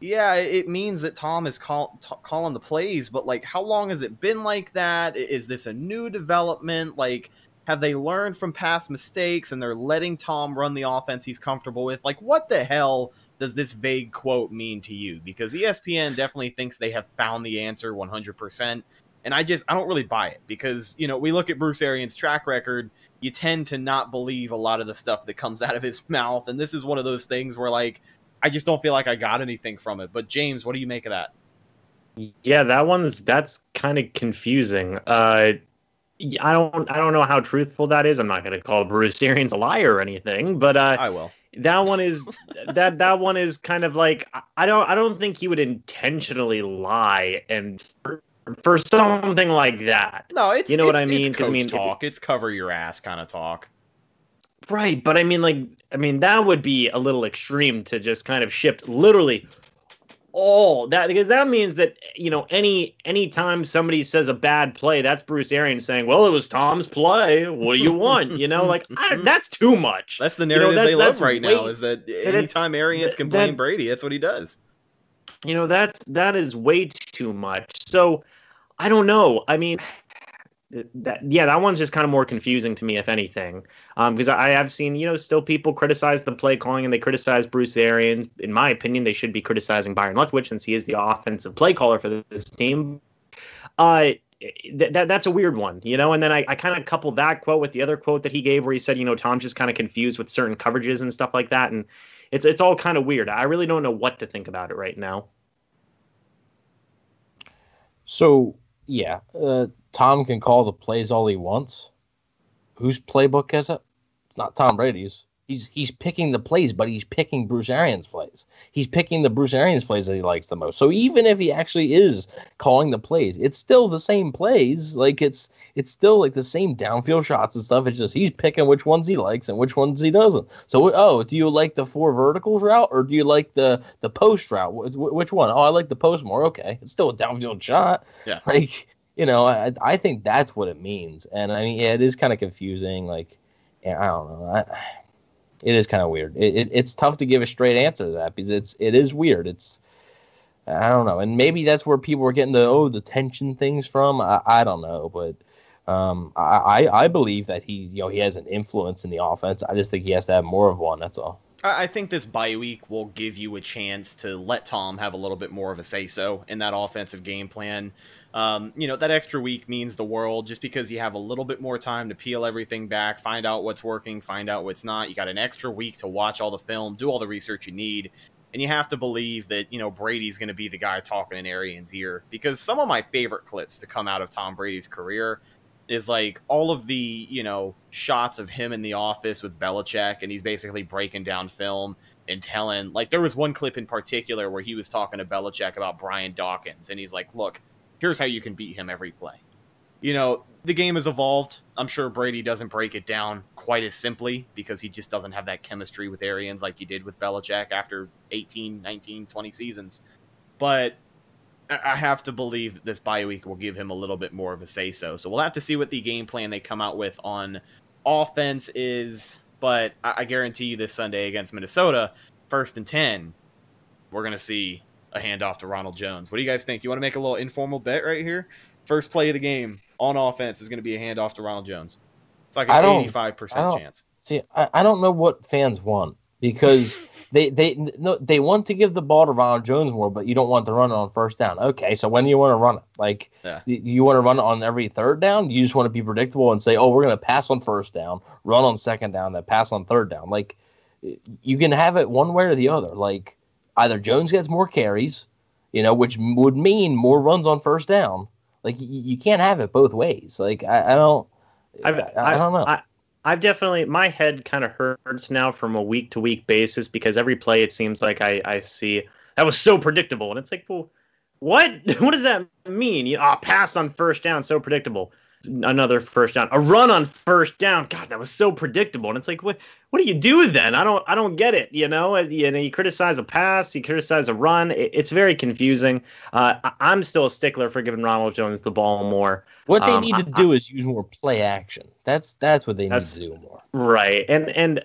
Speaker 6: yeah it means that tom is call, t- calling the plays but like how long has it been like that? Is this a new development? Like have they learned from past mistakes and they're letting tom run the offense he's comfortable with? Like what the hell does this vague quote mean to you? Because espn definitely thinks they have found the answer 100% And I just I don't really buy it because you know we look at Bruce Arians' track record, you tend to not believe a lot of the stuff that comes out of his mouth, and this is one of those things where like I just don't feel like I got anything from it. But James, what do you make of that?
Speaker 8: Yeah, that one's that's kind of confusing. Uh, I don't I don't know how truthful that is. I'm not going to call Bruce Arians a liar or anything, but uh,
Speaker 6: I will.
Speaker 8: That one is that that one is kind of like I don't I don't think he would intentionally lie and for, for something like that.
Speaker 6: No, it's
Speaker 8: you know
Speaker 6: it's,
Speaker 8: what I mean.
Speaker 6: Because
Speaker 8: I mean,
Speaker 6: talk. It's cover your ass kind of talk.
Speaker 8: Right, but I mean, like, I mean, that would be a little extreme to just kind of shift literally all that because that means that you know any anytime somebody says a bad play that's bruce arians saying well it was tom's play. What do you want? You know like I, that's too much.
Speaker 6: That's the narrative
Speaker 8: you know,
Speaker 6: they love right way, now is that anytime arians can blame
Speaker 8: that,
Speaker 6: brady that's what he does.
Speaker 8: You know that's that is way too much. So i don't know. I mean that yeah that one's just kind of more confusing to me if anything um because I, I have seen you know still people criticize the play calling and they criticize bruce arians in my opinion they should be criticizing byron leftwich since he is the offensive play caller for this team uh th- that that's a weird one, you know. And then I, I kind of coupled that quote with the other quote that he gave, where he said, you know, Tom's just kind of confused with certain coverages and stuff like that, and it's it's all kind of weird. I really don't know what to think about it right now.
Speaker 7: So yeah, uh, Tom can call the plays all he wants. Whose playbook is it? It's not Tom Brady's. He's he's picking the plays, but he's picking Bruce Arians plays. He's picking the Bruce Arians plays that he likes the most. So even if he actually is calling the plays, it's still the same plays. Like it's it's still like the same downfield shots and stuff. It's just he's picking which ones he likes and which ones he doesn't. So oh, do you like the four verticals route or do you like the the post route? Which one? Oh, I like the post more. Okay, it's still a downfield shot.
Speaker 6: Yeah,
Speaker 7: like you know, I I think that's what it means. And I mean, yeah, it is kind of confusing. Like, yeah, I don't know. I, it is kind of weird. It, it, it's tough to give a straight answer to that because it's it is weird. It's I don't know, and maybe that's where people are getting the oh the tension things from. I, I don't know, but um, I I believe that he you know he has an influence in the offense. I just think he has to have more of one. That's all.
Speaker 6: I think this bye week will give you a chance to let Tom have a little bit more of a say so in that offensive game plan. Um, you know, that extra week means the world just because you have a little bit more time to peel everything back, find out what's working, find out what's not. You got an extra week to watch all the film, do all the research you need. And you have to believe that, you know, Brady's going to be the guy talking in Arians' ear because some of my favorite clips to come out of Tom Brady's career is like all of the, you know, shots of him in the office with Belichick and he's basically breaking down film and telling, like, there was one clip in particular where he was talking to Belichick about Brian Dawkins and he's like, look, here's how you can beat him every play. You know, the game has evolved. I'm sure Brady doesn't break it down quite as simply because he just doesn't have that chemistry with Arians like he did with Belichick after 18, 19, 20 seasons. But I have to believe this bye week will give him a little bit more of a say so. So we'll have to see what the game plan they come out with on offense is. But I guarantee you this Sunday against Minnesota, first and 10, we're going to see a handoff to Ronald Jones. What do you guys think? You want to make a little informal bet right here? First play of the game on offense is going to be a handoff to Ronald Jones. It's like an eighty-five percent chance.
Speaker 7: See, I, I don't know what fans want because they they no, they want to give the ball to Ronald Jones more, but you don't want to run it on first down. Okay, so when do you want to run it? Like, yeah. you, you want to run it on every third down? You just want to be predictable and say, oh, we're going to pass on first down, run on second down, then pass on third down. Like, you can have it one way or the other. Like, either Jones gets more carries, you know, which would mean more runs on first down. Like you, you can't have it both ways. Like I, I don't,
Speaker 8: I've, I, I don't know. I, I've definitely my head kind of hurts now from a week to week basis because every play it seems like I, I see that was so predictable and it's like well what what does that mean you know oh, pass on first down so predictable another first down, a run on first down. God, that was so predictable. And it's like, what what do you do then? I don't I don't get it. You know, you know, you criticize a pass, you criticize a run. It, it's very confusing. Uh, I, am still a stickler for giving Ronald Jones the ball more.
Speaker 7: What they um, need to I, do is use more play action. That's that's what they need to do more.
Speaker 8: Right, and and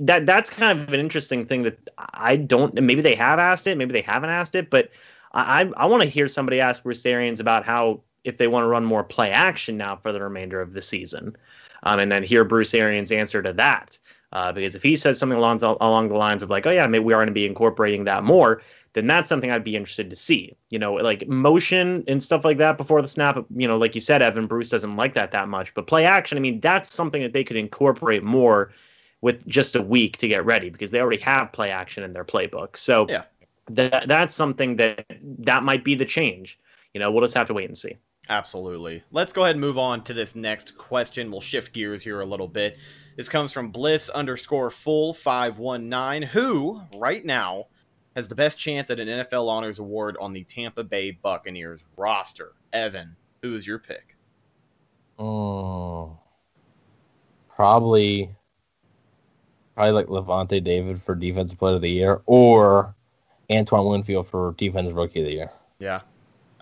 Speaker 8: that that's kind of an interesting thing that I don't. Maybe they have asked it, maybe they haven't asked it, but I I, I want to hear somebody ask Bruce Arians about how if they want to run more play action now for the remainder of the season. Um, and then hear Bruce Arians' answer to that. Uh, because if he says something along along the lines of like, oh yeah, maybe we are going to be incorporating that more, then that's something I'd be interested to see. You know, like motion and stuff like that before the snap. You know, like you said, Evan Bruce doesn't like that that much, but play action. I mean, that's something that they could incorporate more with just a week to get ready because they already have play action in their playbook. So
Speaker 6: Yeah.
Speaker 8: that that's something that that might be the change. You know, we'll just have to wait and see.
Speaker 6: Absolutely. Let's go ahead and move on to this next question. We'll shift gears here a little bit. This comes from Bliss underscore full five one nine, who right now has the best chance at an NFL Honors Award on the Tampa Bay Buccaneers roster. Evan, who is your pick?
Speaker 7: Mm, probably, probably like Lavonte David for Defensive Player of the Year, or Antoine Winfield for Defensive Rookie of the Year.
Speaker 6: Yeah,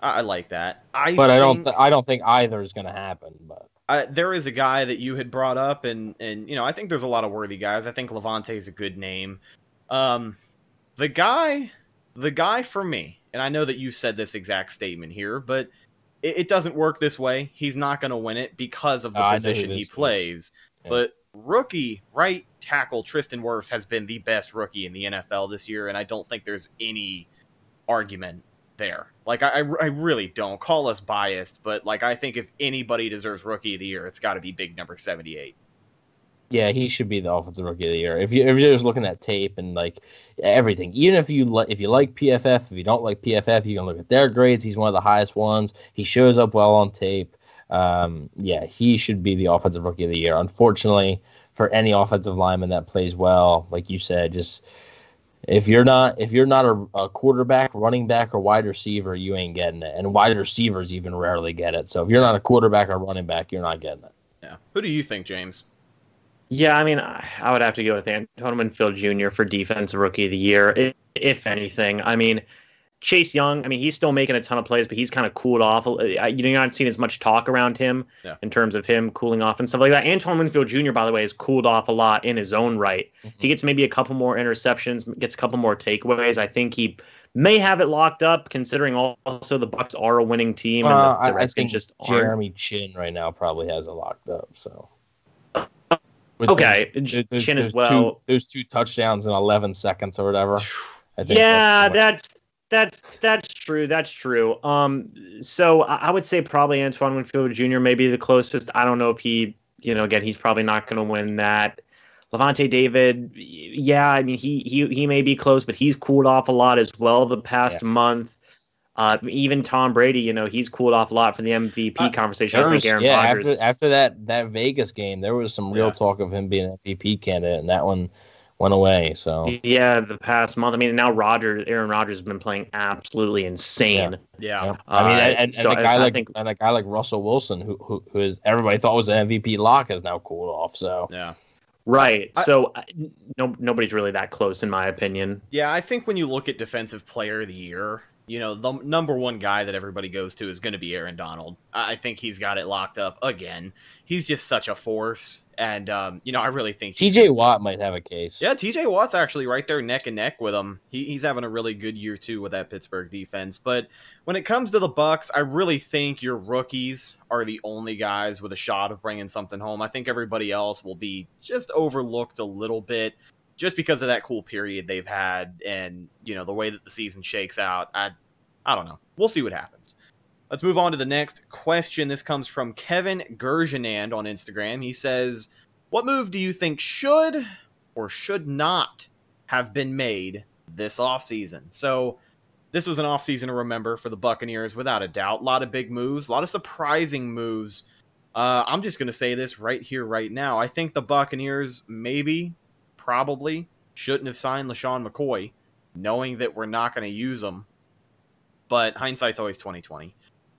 Speaker 6: I, like that. I
Speaker 7: But I don't,
Speaker 6: think-
Speaker 7: th- I don't think either is going to happen. But
Speaker 6: uh, there is a guy that you had brought up, and and you know I think there's a lot of worthy guys. I think Lavonte is a good name. Um, the guy, the guy for me, and I know that you said this exact statement here, but it, it doesn't work this way. He's not going to win it because of the
Speaker 7: who
Speaker 6: position he plays.
Speaker 7: Yeah.
Speaker 6: But rookie right tackle Tristan Wirfs has been the best rookie in the NFL this year, and I don't think there's any argument there. Like I, I really don't call us biased, but like I think if anybody deserves rookie of the year, it's got to be big number seventy eight.
Speaker 7: yeah, he should be the Offensive Rookie of the Year. If you if you're just looking at tape and like everything, even if you li- if you like PFF, if you don't like PFF, you can look at their grades. He's one of the highest ones. He shows up well on tape. Um, yeah, he should be the Offensive Rookie of the Year. Unfortunately, for any offensive lineman that plays well, like you said, just if you're not if you're not a, a quarterback, running back, or wide receiver, you ain't getting it. And wide receivers even rarely get it. So if you're not a quarterback or running back, you're not getting it.
Speaker 6: Yeah. Who do you think, James?
Speaker 8: Yeah, I mean, I I would have to go with Antoine Winfield Jr. for Defensive Rookie of the Year, if anything. I mean, Chase Young, I mean, he's still making a ton of plays, but he's kind of cooled off. You know, you're not seeing as much talk around him
Speaker 6: Yeah.
Speaker 8: in terms of him cooling off and stuff like that. Antoine Winfield Jr., by the way, has cooled off a lot in his own right. If he gets maybe a couple more interceptions, gets a couple more takeaways. I think he may have it locked up, considering also the Bucks are a winning team and
Speaker 7: Uh,
Speaker 8: the,
Speaker 7: I,
Speaker 8: the
Speaker 7: I
Speaker 8: Redskins
Speaker 7: think
Speaker 8: just aren't.
Speaker 7: Jeremy Chinn right now probably has it locked up. So With
Speaker 8: Okay,
Speaker 7: those-
Speaker 8: Ch-
Speaker 7: those-
Speaker 8: Chinn as well.
Speaker 7: Two, those two touchdowns in 11 seconds or whatever. I think
Speaker 8: yeah
Speaker 7: that's-
Speaker 8: that's that's true that's true um so i would say probably antoine winfield jr may be the closest i don't know if he you know again he's probably not going to win that lavonte david yeah i mean he he he may be close but he's cooled off a lot as well the past month uh, even Tom Brady, you know, he's cooled off a lot from the MVP
Speaker 6: Uh,
Speaker 8: conversation. I think Aaron
Speaker 7: yeah,
Speaker 8: Rodgers.
Speaker 7: after, after that that Vegas game, there was some real
Speaker 6: Yeah.
Speaker 7: talk of him being an MVP candidate, and that one went away. So
Speaker 8: yeah, the past month. I mean, now Rodgers, Aaron Rodgers has been playing absolutely insane.
Speaker 6: Yeah.
Speaker 7: yeah. I mean,
Speaker 8: Uh,
Speaker 7: and, and,
Speaker 8: so
Speaker 7: and a
Speaker 8: I-
Speaker 7: guy
Speaker 8: I
Speaker 7: like
Speaker 8: think-
Speaker 7: and a guy like Russell Wilson, who who, who is everybody thought was an MVP lock, has now cooled off. So
Speaker 6: Yeah.
Speaker 8: Right.
Speaker 6: I-
Speaker 8: so uh, no, nobody's really that close, in my opinion.
Speaker 6: Yeah, I think when you look at defensive player of the year, you know, the number one guy that everybody goes to is going to be Aaron Donald. I I think he's got it locked up again. He's just such a force. And, um, you know, I really think
Speaker 7: TJ Watt might have a case.
Speaker 6: Yeah, TJ Watt's actually right there neck and neck with him. He, he's having a really good year too with that Pittsburgh defense. But when it comes to the Bucks, I really think your rookies are the only guys with a shot of bringing something home. I think everybody else will be just overlooked a little bit just because of that cool period they've had and you know the way that the season shakes out. I I don't know. We'll see what happens. Let's move on to the next question. This comes from Kevin Gergenand on Instagram. He says, What move do you think should or should not have been made this offseason? So, this was an offseason to remember for the Buccaneers, without a doubt. A lot of big moves, a lot of surprising moves. Uh, I'm just going to say this right here, right now. I think the Buccaneers maybe, probably, shouldn't have signed LeSean McCoy, knowing that we're not going to use him. But hindsight's always 2020.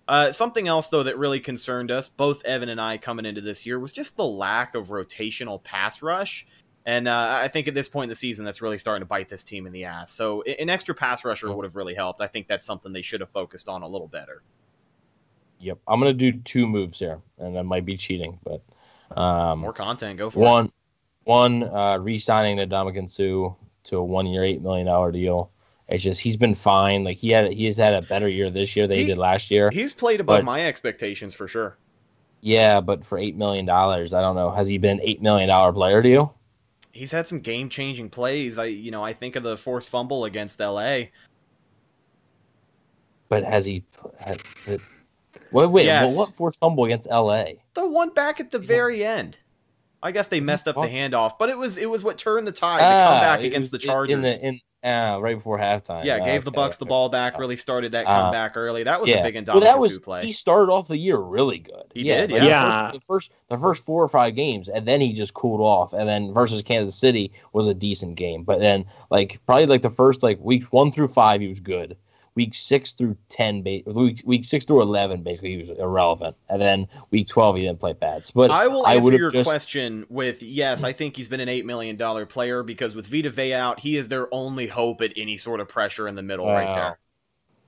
Speaker 6: Uh, something else, though, that really concerned us, both Evan and I coming into this year, was just the lack of rotational pass rush. And uh, I think at this point in the season, that's really starting to bite this team in the ass. So an extra pass rusher would have really helped. I think that's something they should have focused on a little better.
Speaker 7: Yep. I'm gonna do two moves here, and that might be cheating, but um,
Speaker 6: More content, go for it.
Speaker 7: one, one, uh, re-signing the Ndamukong Suh to a one-year, eight million dollar deal. It's just he's been fine. Like he had, he has had a better year this year than he,
Speaker 6: He-
Speaker 7: did last year.
Speaker 6: He's played above
Speaker 7: But-
Speaker 6: my expectations for sure.
Speaker 7: yeah, but for eight million dollars, I don't know. Has he been eight million dollar player to you?
Speaker 6: he's had some game changing plays. I you know I think of the forced fumble against L.A.
Speaker 7: But has he? Had, wait, wait.
Speaker 6: Yes.
Speaker 7: Well, what forced fumble against L.A.?
Speaker 6: The one back at the very end. I guess they messed up the handoff, but it was it was what turned the tide. The
Speaker 7: Ah,
Speaker 6: comeback
Speaker 7: it
Speaker 6: against the Chargers.
Speaker 7: in the in uh, right before halftime.
Speaker 6: yeah,
Speaker 7: Ah,
Speaker 6: gave the
Speaker 7: okay,
Speaker 6: Bucks the ball back. Really started that
Speaker 7: Uh,
Speaker 6: comeback early. That was
Speaker 7: yeah.
Speaker 6: a big
Speaker 7: well, that was
Speaker 6: play.
Speaker 7: he started off the year really good.
Speaker 6: He
Speaker 7: yeah,
Speaker 6: did,
Speaker 7: like,
Speaker 8: yeah.
Speaker 7: The first, the first the first four or five games, and then he just cooled off. And then versus Kansas City was a decent game, but then like probably like the first like week one through five, he was good. Week six through ten, week week six through eleven, basically he was irrelevant. And then week twelve, he didn't play bad. But
Speaker 6: I will answer your
Speaker 7: just-
Speaker 6: question with yes. I think he's been an eight million dollar player because with Vita Vea out, he is their only hope at any sort of pressure in the middle right
Speaker 7: Wow.
Speaker 6: there.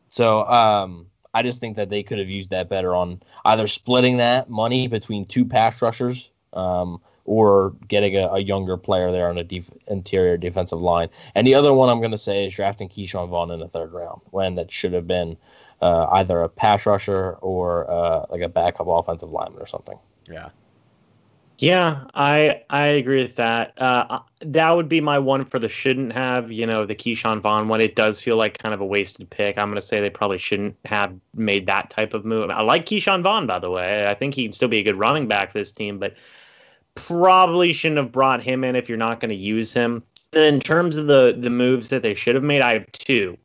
Speaker 7: So um, I just think that they could have used that better on either splitting that money between two pass rushers um, or getting a, a younger player there on the def- interior defensive line. And the other one I'm going to say is drafting Ke'Shawn Vaughn in the third round when that should have been uh, either a pass rusher or uh, like a backup offensive lineman or something.
Speaker 6: Yeah.
Speaker 8: Yeah, I I agree with that. Uh, that would be my one for the shouldn't have. You know, the Ke'Shawn Vaughn one. It does feel like kind of a wasted pick. I'm going to say they probably shouldn't have made that type of move. I like Ke'Shawn Vaughn, by the way. I think he can still be a good running back for this team, but probably shouldn't have brought him in if you're not going to use him. And in terms of the the moves that they should have made, I have two.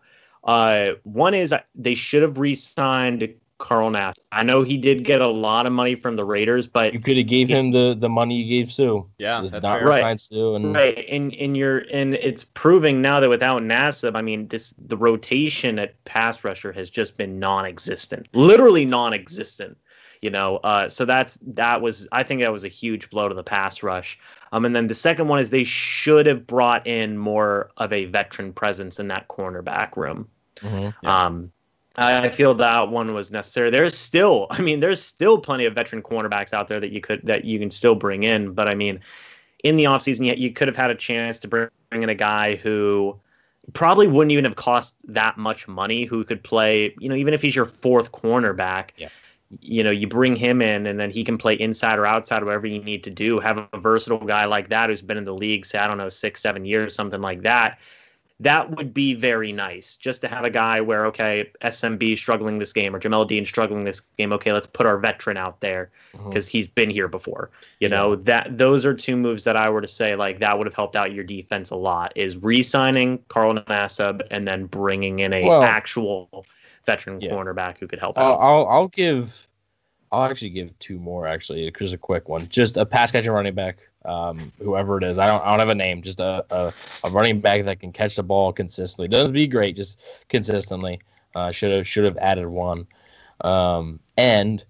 Speaker 8: Uh, one is they should have re-signed Carl Nass. I know he did get a lot of money from the Raiders, but
Speaker 7: You could have gave him the, the money you gave Suh.
Speaker 6: Yeah,
Speaker 7: Just
Speaker 6: that's
Speaker 7: not
Speaker 6: fair.
Speaker 8: Right.
Speaker 7: resign Suh and
Speaker 8: Right, and and you're and it's proving now that without Nassib, I mean, this the rotation at pass rusher has just been non-existent, literally non-existent. You know, uh, so that's that was I think that was a huge blow to the pass rush. Um, and then the second one is they should have brought in more of a veteran presence in that cornerback room.
Speaker 7: Mhm.
Speaker 6: Yeah.
Speaker 8: Um, I I feel that one was necessary. There's still, I mean, there's still plenty of veteran cornerbacks out there that you could that you can still bring in. But I mean, in the offseason, yet you could have had a chance to bring in a guy who probably wouldn't even have cost that much money, who could play, you know, even if he's your fourth cornerback.
Speaker 7: Yeah.
Speaker 8: You know, you bring him in and then he can play inside or outside, whatever you need to do. Have a versatile guy like that who's been in the league, say, I don't know, six, seven years, something like that. That would be very nice just to have a guy where okay smb struggling this game or jamel dean struggling this game. Okay let's put our veteran out there
Speaker 7: uh-huh.
Speaker 8: because he's been here before. You know that those are two moves that i were to say like that would have helped out your defense a lot is re-signing carl nassib and then bringing in a
Speaker 7: Well-
Speaker 8: actual veteran
Speaker 7: Yeah.
Speaker 8: cornerback who could help out.
Speaker 7: I'll I'll give I'll actually give two more actually. Just a quick one. Just a pass catching running back um whoever it is. I don't I don't have a name. Just a a, a running back that can catch the ball consistently. Doesn't be great just consistently. Uh should have should have added one. Um and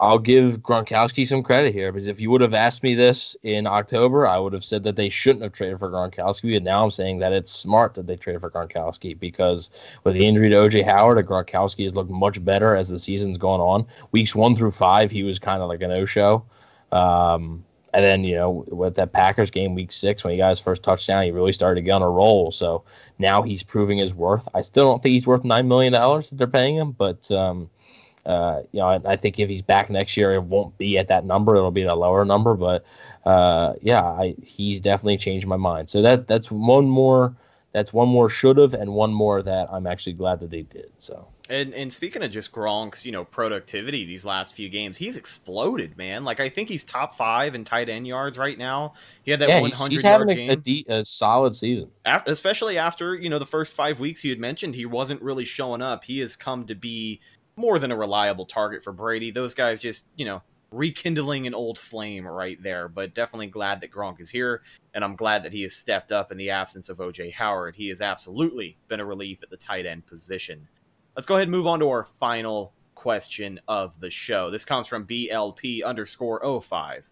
Speaker 7: I'll give Gronkowski some credit here because if you would have asked me this in October, I would have said that they shouldn't have traded for Gronkowski. And now I'm saying that it's smart that they traded for Gronkowski because with the injury to OJ Howard, Gronkowski has looked much better as the season's gone on. Weeks one through five, he was kind of like a no show. Um, and then, you know, with that Packers game week six, when he got his first touchdown, he really started to get on a roll. So now he's proving his worth. I still don't think he's worth $9 million that they're paying him, but. Um, uh, you know, I, I think if he's back next year, it won't be at that number. It'll be at a lower number. But uh, yeah, I, he's definitely changed my mind. So that's that's one more. That's one more should have, and one more that I'm actually glad that they did. So
Speaker 6: And and speaking of just Gronk's, you know, productivity these last few games, he's exploded, man. Like I think he's top five in tight end yards right now. He had that
Speaker 7: yeah,
Speaker 6: 100
Speaker 7: he's, he's
Speaker 6: yard
Speaker 7: having a,
Speaker 6: game.
Speaker 7: a, de- a solid season.
Speaker 6: Af- especially after you know the first five weeks you had mentioned he wasn't really showing up he has come to be more than a reliable target for brady. Those guys just you know rekindling an old flame right there. But definitely glad that gronk is here and i'm glad that he has stepped up in the absence of oj howard. He has absolutely been a relief at the tight end position. Let's go ahead and move on to our final question of the show. This comes from blp underscore 05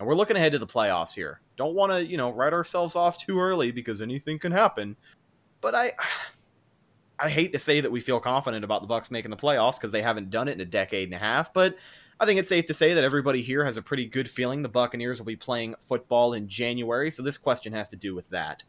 Speaker 6: and we're looking ahead to the playoffs here. Don't want to, you know, write ourselves off too early because anything can happen. But I I hate to say that we feel confident about the Bucks making the playoffs because they haven't done it in a decade and a half, but I think it's safe to say that everybody here has a pretty good feeling the Buccaneers will be playing football in January, so this question has to do with that.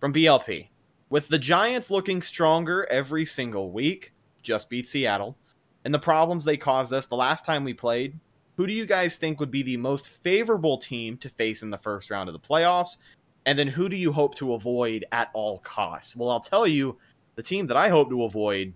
Speaker 6: From BLP. With the Giants looking stronger every single week, just beat Seattle, and the problems they caused us the last time we played, who do you guys think would be the most favorable team to face in the first round of the playoffs? And then who do you hope to avoid at all costs? Well, I'll tell you, the team that I hope to avoid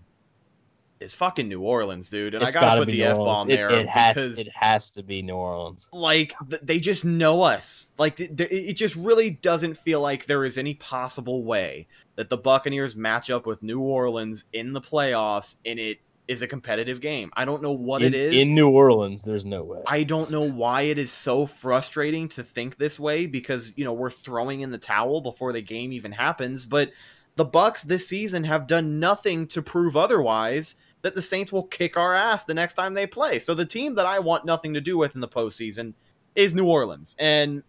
Speaker 6: is fucking New Orleans, dude. And
Speaker 7: It's
Speaker 6: I gotta
Speaker 7: gotta
Speaker 6: put the
Speaker 7: New
Speaker 6: F bomb
Speaker 7: It-
Speaker 6: there
Speaker 7: It, has
Speaker 6: because
Speaker 7: it has to be New Orleans.
Speaker 6: like th- they just know us. Like th- th- it just really doesn't feel like there is any possible way that the Buccaneers match up with New Orleans in the playoffs and it is a competitive game. I don't know what
Speaker 7: in,
Speaker 6: it is.
Speaker 7: in New Orleans. There's no way.
Speaker 6: I don't know why it is so frustrating to think this way because, you know, we're throwing in the towel before the game even happens, but the Bucks this season have done nothing to prove otherwise that the Saints will kick our ass the next time they play. So the team that I want nothing to do with in the postseason is New Orleans. And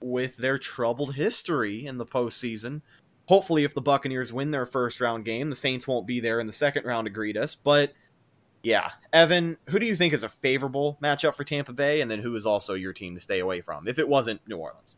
Speaker 6: with their troubled history in the postseason, hopefully if the Buccaneers win their first round game, the Saints won't be there in the second round to greet us. But yeah, Evan, who do you think is a favorable matchup for Tampa Bay, and then who is also your team to stay away from if it wasn't New Orleans?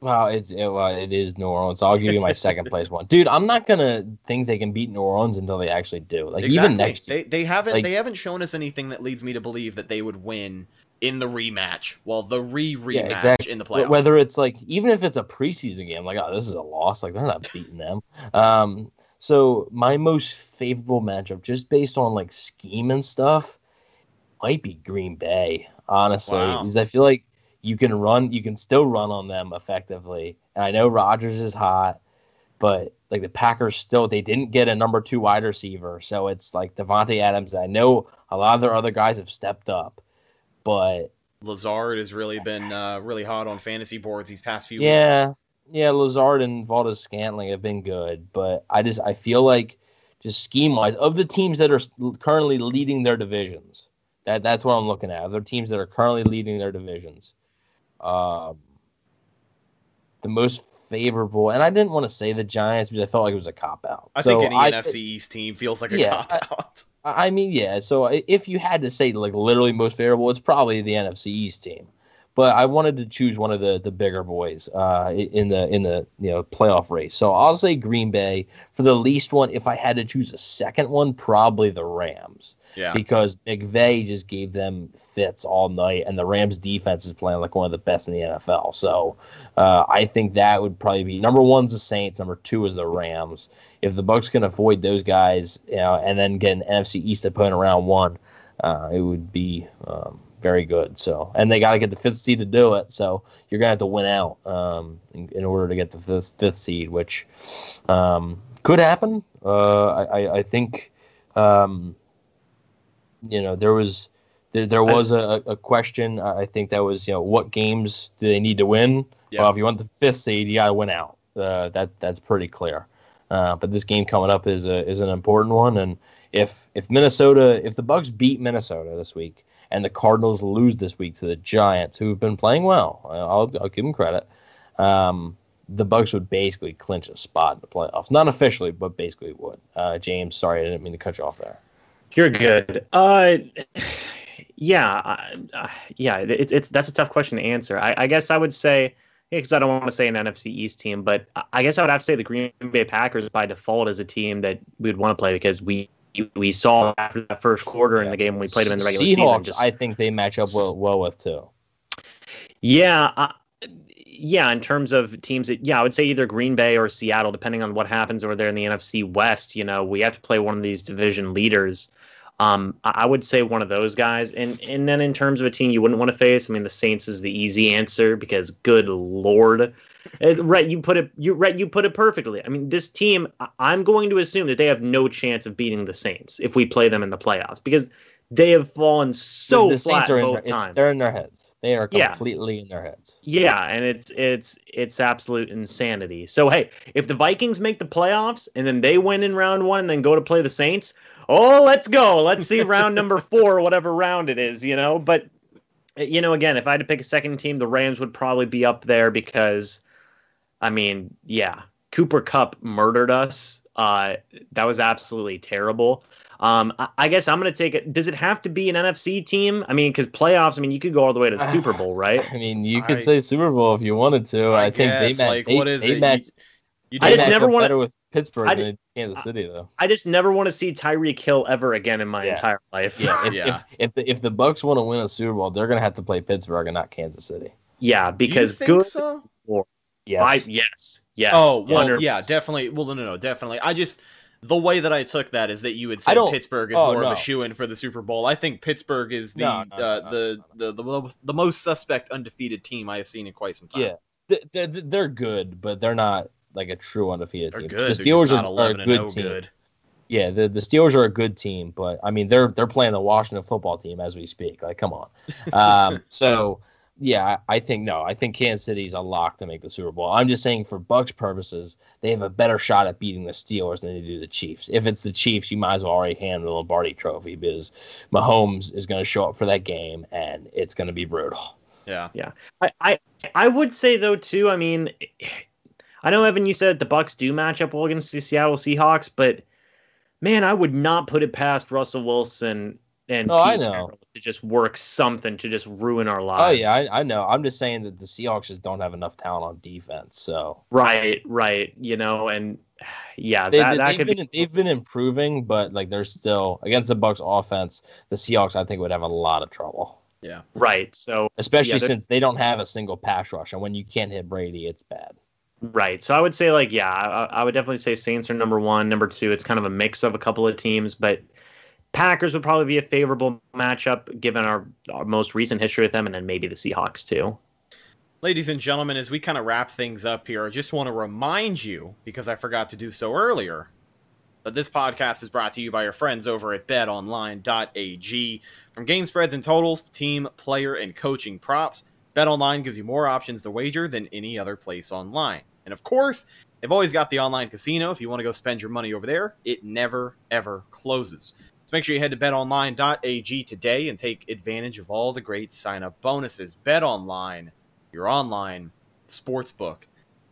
Speaker 7: Well, it's it, well, it is New Orleans. So I'll give you my second place one, dude. I'm not gonna think they can beat New Orleans until they actually do. Like even next year,
Speaker 6: they they haven't
Speaker 7: like-
Speaker 6: they haven't shown us anything that leads me to believe that they would win in the rematch. Well, the re rematch
Speaker 7: Yeah, exactly.
Speaker 6: in the playoffs.
Speaker 7: Whether it's like even if it's a preseason game, like oh, this is a loss. Like they're not beating them. Um, so my most favorable matchup, just based on like scheme and stuff, might be Green Bay. Honestly,
Speaker 6: Wow.
Speaker 7: because I feel like you can run, you can still run on them effectively. And I know Rodgers is hot, but like the Packers still, they didn't get a number two wide receiver, so it's like Davante Adams. I know a lot of their other guys have stepped up, but
Speaker 6: Lazard has really been uh, really hot on fantasy boards these past few weeks.
Speaker 7: yeah, yeah, Lazard and Valdes-Scantling have been good, but I just I feel like just scheme wise of the teams that are currently leading their divisions, that that's what I'm looking at. They're teams that are currently leading their divisions. Um, the most favorable, and I didn't want to say the Giants because I felt like it was a cop out.
Speaker 6: I
Speaker 7: So
Speaker 6: think any
Speaker 7: I-
Speaker 6: NFC East team feels like a
Speaker 7: Yeah,
Speaker 6: cop out.
Speaker 7: I mean, yeah. So if you had to say like literally most favorable, it's probably the NFC East team. But I wanted to choose one of the the bigger boys uh, in the in the you know playoff race. So I'll say Green Bay for the least one. If I had to choose a second one, probably the Rams
Speaker 6: Yeah.
Speaker 7: because McVay just gave them fits all night, and the Rams defense is playing like one of the best in the NFL. So uh, I think that would probably be number one's the Saints, number two is the Rams. If the Bucks can avoid those guys, you know, and then get an NFC East opponent around one, uh, it would be um, very good. So, and they got to get the fifth seed to do it. So you're gonna have to win out um, in, in order to get the fifth, fifth seed, which um, could happen. Uh, I, I, I think. Um, you know there was there, there was a, a question i I think that was you know what games do they need to win
Speaker 6: Yeah.
Speaker 7: well if you want the fifth seed you got to win out uh, that that's pretty clear uh, but this game coming up is a is an important one and if if minnesota if the bucks beat minnesota this week and the cardinals lose this week to the giants who've been playing well i'll, I'll give them credit um, the bucks would basically clinch a spot in the playoffs not officially but basically would uh, james sorry i didn't mean to cut you off there
Speaker 8: You're good. Uh, yeah, uh, yeah. It's it's that's a tough question to answer. I, I guess I would say because I don't want to say an NFC East team, but I- guess I would have to say the Green Bay Packers by default is a team that we would want to play because we we saw after that first quarter in the game when we played them in the regular
Speaker 7: Seahawks,
Speaker 8: season. Just,
Speaker 7: I think they match up well, well with too.
Speaker 8: Yeah, uh, yeah. In terms of teams, that, yeah, I would say either Green Bay or Seattle, depending on what happens over there in the NFC West. You know, we have to play one of these division leaders. Um, I would say one of those guys, and and then in terms of a team you wouldn't want to face, I mean, the Saints is the easy answer because, good lord, Uh, right? You put it, you right, you put it perfectly. I mean, this team, I'm going to assume that they have no chance of beating the Saints if we play them in the playoffs because they have fallen so
Speaker 7: the
Speaker 8: flat
Speaker 7: Saints are in their,
Speaker 8: times.
Speaker 7: they're in their heads. They are
Speaker 8: Yeah.
Speaker 7: completely in their heads.
Speaker 8: Yeah, and it's it's it's absolute insanity. So hey, if the Vikings make the playoffs and then they win in round one and then go to play the Saints, oh let's go. Let's see round number four, whatever round it is, you know. But you know, again, if I had to pick a second team, the Rams would probably be up there because I mean, yeah, Cooper Kupp murdered us. Uh that was absolutely terrible. Um, I, I guess I'm going to take it. Does it have to be an NFC team? I mean, because playoffs. I mean, you could go all the way to the Super Bowl, right?
Speaker 7: I mean, you could
Speaker 6: I-
Speaker 7: say Super Bowl if you wanted to. I, think they
Speaker 6: guess,
Speaker 7: match.
Speaker 6: like,
Speaker 7: they,
Speaker 6: what is
Speaker 7: they
Speaker 6: it?
Speaker 7: match.
Speaker 6: You
Speaker 8: I just never
Speaker 7: up
Speaker 8: wanna-
Speaker 7: with Pittsburgh
Speaker 8: I
Speaker 7: than
Speaker 8: di-
Speaker 7: Kansas City, though.
Speaker 8: I just never want to see Tyreek Hill ever again in my
Speaker 7: Yeah.
Speaker 8: entire life.
Speaker 7: Yeah, if,
Speaker 6: Yeah.
Speaker 7: if if the if the Bucks want to win a Super Bowl, they're gonna have to play Pittsburgh and not Kansas City.
Speaker 8: yeah, because
Speaker 6: you think
Speaker 8: good.
Speaker 6: so?
Speaker 7: Yes.
Speaker 8: I yes, yes.
Speaker 6: Oh, well, yeah, definitely. Well, no, no, no, definitely. I just the way that I took that is that you would say Pittsburgh is
Speaker 7: oh,
Speaker 6: more of a shoe in for the Super Bowl. I think Pittsburgh is the
Speaker 7: No, no,
Speaker 6: uh, the, the the the the most suspect undefeated team I have seen in quite some time.
Speaker 7: Yeah, they're, they're good, but they're not like a true undefeated
Speaker 6: they're
Speaker 7: team.
Speaker 6: good.
Speaker 7: The
Speaker 6: They're just
Speaker 7: Steelers
Speaker 6: not
Speaker 7: are, are a good team.
Speaker 6: good.
Speaker 7: Yeah, the, the Steelers are a good team, but I mean they're they're playing the Washington football team as we speak. Like, come on. Um, so yeah, I I think no, I think Kansas City's a lock to make the Super Bowl. I'm just saying for Bucks purposes, they have a better shot at beating the Steelers than they do the Chiefs. If it's the Chiefs, you might as well already hand the Lombardi Trophy because Mahomes is going to show up for that game and it's going to be brutal.
Speaker 6: Yeah, yeah.
Speaker 8: I, I I would say though too. I mean, I know Evan, you said the Bucks do match up well against the Seattle Seahawks, but man, I would not put it past Russell Wilson and
Speaker 7: Oh, I know.
Speaker 8: Carroll to just work something to just ruin our lives.
Speaker 7: Oh yeah, I, I know. I'm just saying that the Seahawks just don't have enough talent on defense. So
Speaker 8: right, right. You know, and yeah,
Speaker 7: they,
Speaker 8: that,
Speaker 7: they,
Speaker 8: that
Speaker 7: have
Speaker 8: could
Speaker 7: been
Speaker 8: be
Speaker 7: they've been improving, but like they're still against the Bucks offense. The Seahawks, I think, would have a lot of trouble, Yeah,
Speaker 8: right. So
Speaker 7: especially
Speaker 8: Yeah,
Speaker 7: since they don't have a single pass rush, and when you can't hit Brady, it's bad.
Speaker 8: Right. So I would say like yeah, I, I would definitely say Saints are number one. Number two, it's kind of a mix of a couple of teams, but Packers would probably be a favorable matchup given our, our most recent history with them, and then maybe the Seahawks too.
Speaker 6: Ladies and gentlemen, as we kind of wrap things up here, I just want to remind you, because I forgot to do so earlier, that this podcast is brought to you by your friends over at betonline.ag. From game spreads and totals to team, player, and coaching props, BetOnline gives you more options to wager than any other place online. And of course, they've always got the online casino. If you want to go spend your money over there, it never, ever closes. So make sure you head to betonline.ag today and take advantage of all the great sign up bonuses. BetOnline your online sportsbook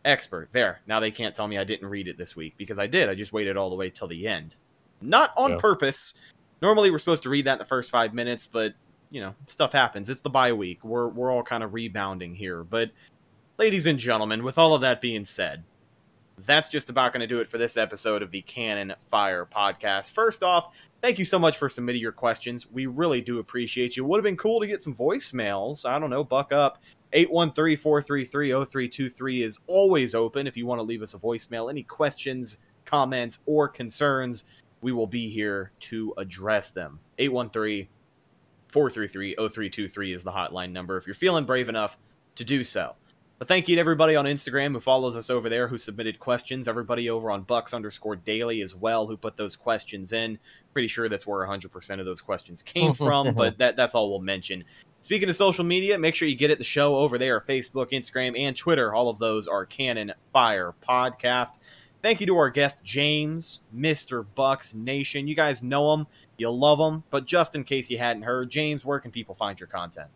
Speaker 6: expert. There. Now they can't tell me I didn't read it this week because I did. I just waited all the way till the end. Not on
Speaker 7: Yeah.
Speaker 6: purpose. Normally we're supposed to read that in the first five minutes, but you know, stuff happens. It's the bye week. We're we're all kind of rebounding here. But ladies and gentlemen, with all of that being said, that's just about going to do it for this episode of the Cannon Fire podcast. First off, thank you so much for submitting your questions. We really do appreciate you. Would have been cool to get some voicemails. I don't know, buck up. 813-433-0323 is always open if you want to leave us a voicemail. Any questions, comments, or concerns, we will be here to address them. 813 433 0323 is the hotline number if you're feeling brave enough to do so. But thank you to everybody on Instagram who follows us over there who submitted questions. Everybody over on Bucks underscore daily as well who put those questions in. Pretty sure that's where 100% of those questions came from, but that, that's all we'll mention. Speaking of social media, make sure you get at the show over there Facebook, Instagram, and Twitter. All of those are Cannon Fire Podcast. Thank you to our guest, James, Mr. Bucks Nation. You guys know him, you love him, but just in case you hadn't heard, James, where can people find your content?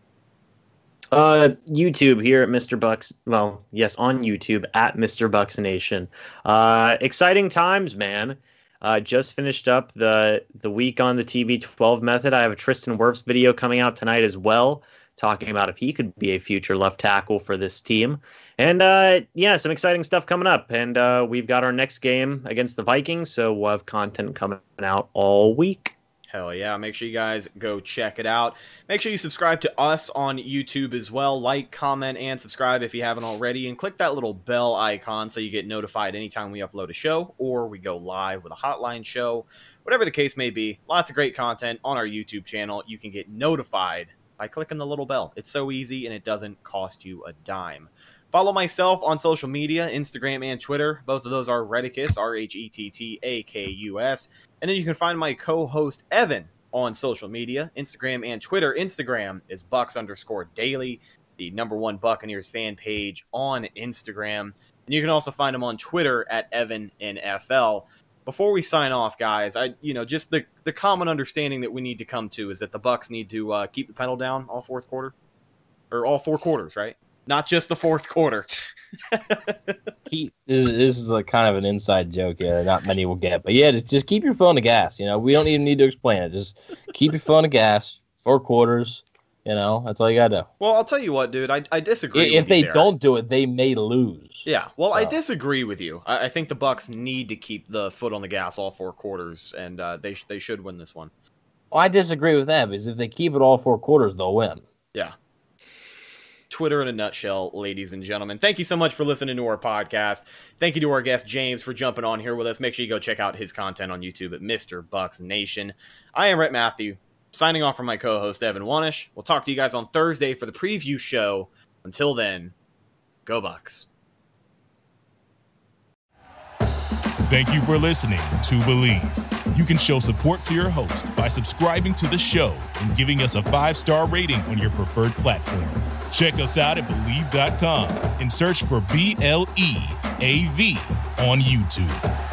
Speaker 8: Uh, YouTube here at Mr. Bucks. Well, yes, on YouTube at Mr. Bucks Nation. Uh, exciting times, man. Uh, just finished up the the week on the TB12 method. I have a Tristan Wirfs video coming out tonight as well, talking about if he could be a future left tackle for this team. And uh, yeah, some exciting stuff coming up. And uh, we've got our next game against the Vikings, so we'll have content coming out all week.
Speaker 6: Hell yeah. Make sure you guys go check it out. Make sure you subscribe to us on YouTube as well. Like, comment, and subscribe if you haven't already. And click that little bell icon so you get notified anytime we upload a show or we go live with a hotline show. Whatever the case may be, lots of great content on our YouTube channel. You can get notified by clicking the little bell. It's so easy and it doesn't cost you a dime. Follow myself on social media, Instagram and Twitter. Both of those are Rhettakus, R H E T T A K U S. And then you can find my co host, Evan, on social media, Instagram and Twitter. Instagram is Bucks underscore daily, the number one Buccaneers fan page on Instagram. And you can also find him on Twitter at Evan NFL. Before we sign off, guys, I you know just the the common understanding that we need to come to is that the Bucks need to uh, keep the pedal down all fourth quarter, or all four quarters, right? Not just the fourth quarter.
Speaker 7: Keep this, is- this is a kind of an inside joke that Not many will get, but yeah, just just keep your on the gas. You know, we don't even need to explain it. Just keep your on the gas. Four quarters. You know, that's all you gotta
Speaker 6: Well, I'll tell you what, dude. I, I disagree.
Speaker 7: If
Speaker 6: with you
Speaker 7: they don't do it, they may lose.
Speaker 6: Yeah, well, I disagree with you. I, I think the Bucks need to keep the foot on the gas all four quarters, and uh, they they should win this one.
Speaker 7: Well, I disagree with that because if they keep it all four quarters, they'll win.
Speaker 6: Yeah. Twitter in a nutshell, ladies and gentlemen. Thank you so much for listening to our podcast. Thank you to our guest James for jumping on here with us. Make sure you go check out his content on YouTube at Mr. Bucks Nation. I am Rhett Matthew, signing off from my co-host Evan Wanish. We'll talk to you guys on Thursday for the preview show. Until then, go Bucks.
Speaker 1: Thank you for listening to Bleav. You can show support to your host by subscribing to the show and giving us a five star rating on your preferred platform. Check us out at Bleav.com and search for B L E A V on YouTube.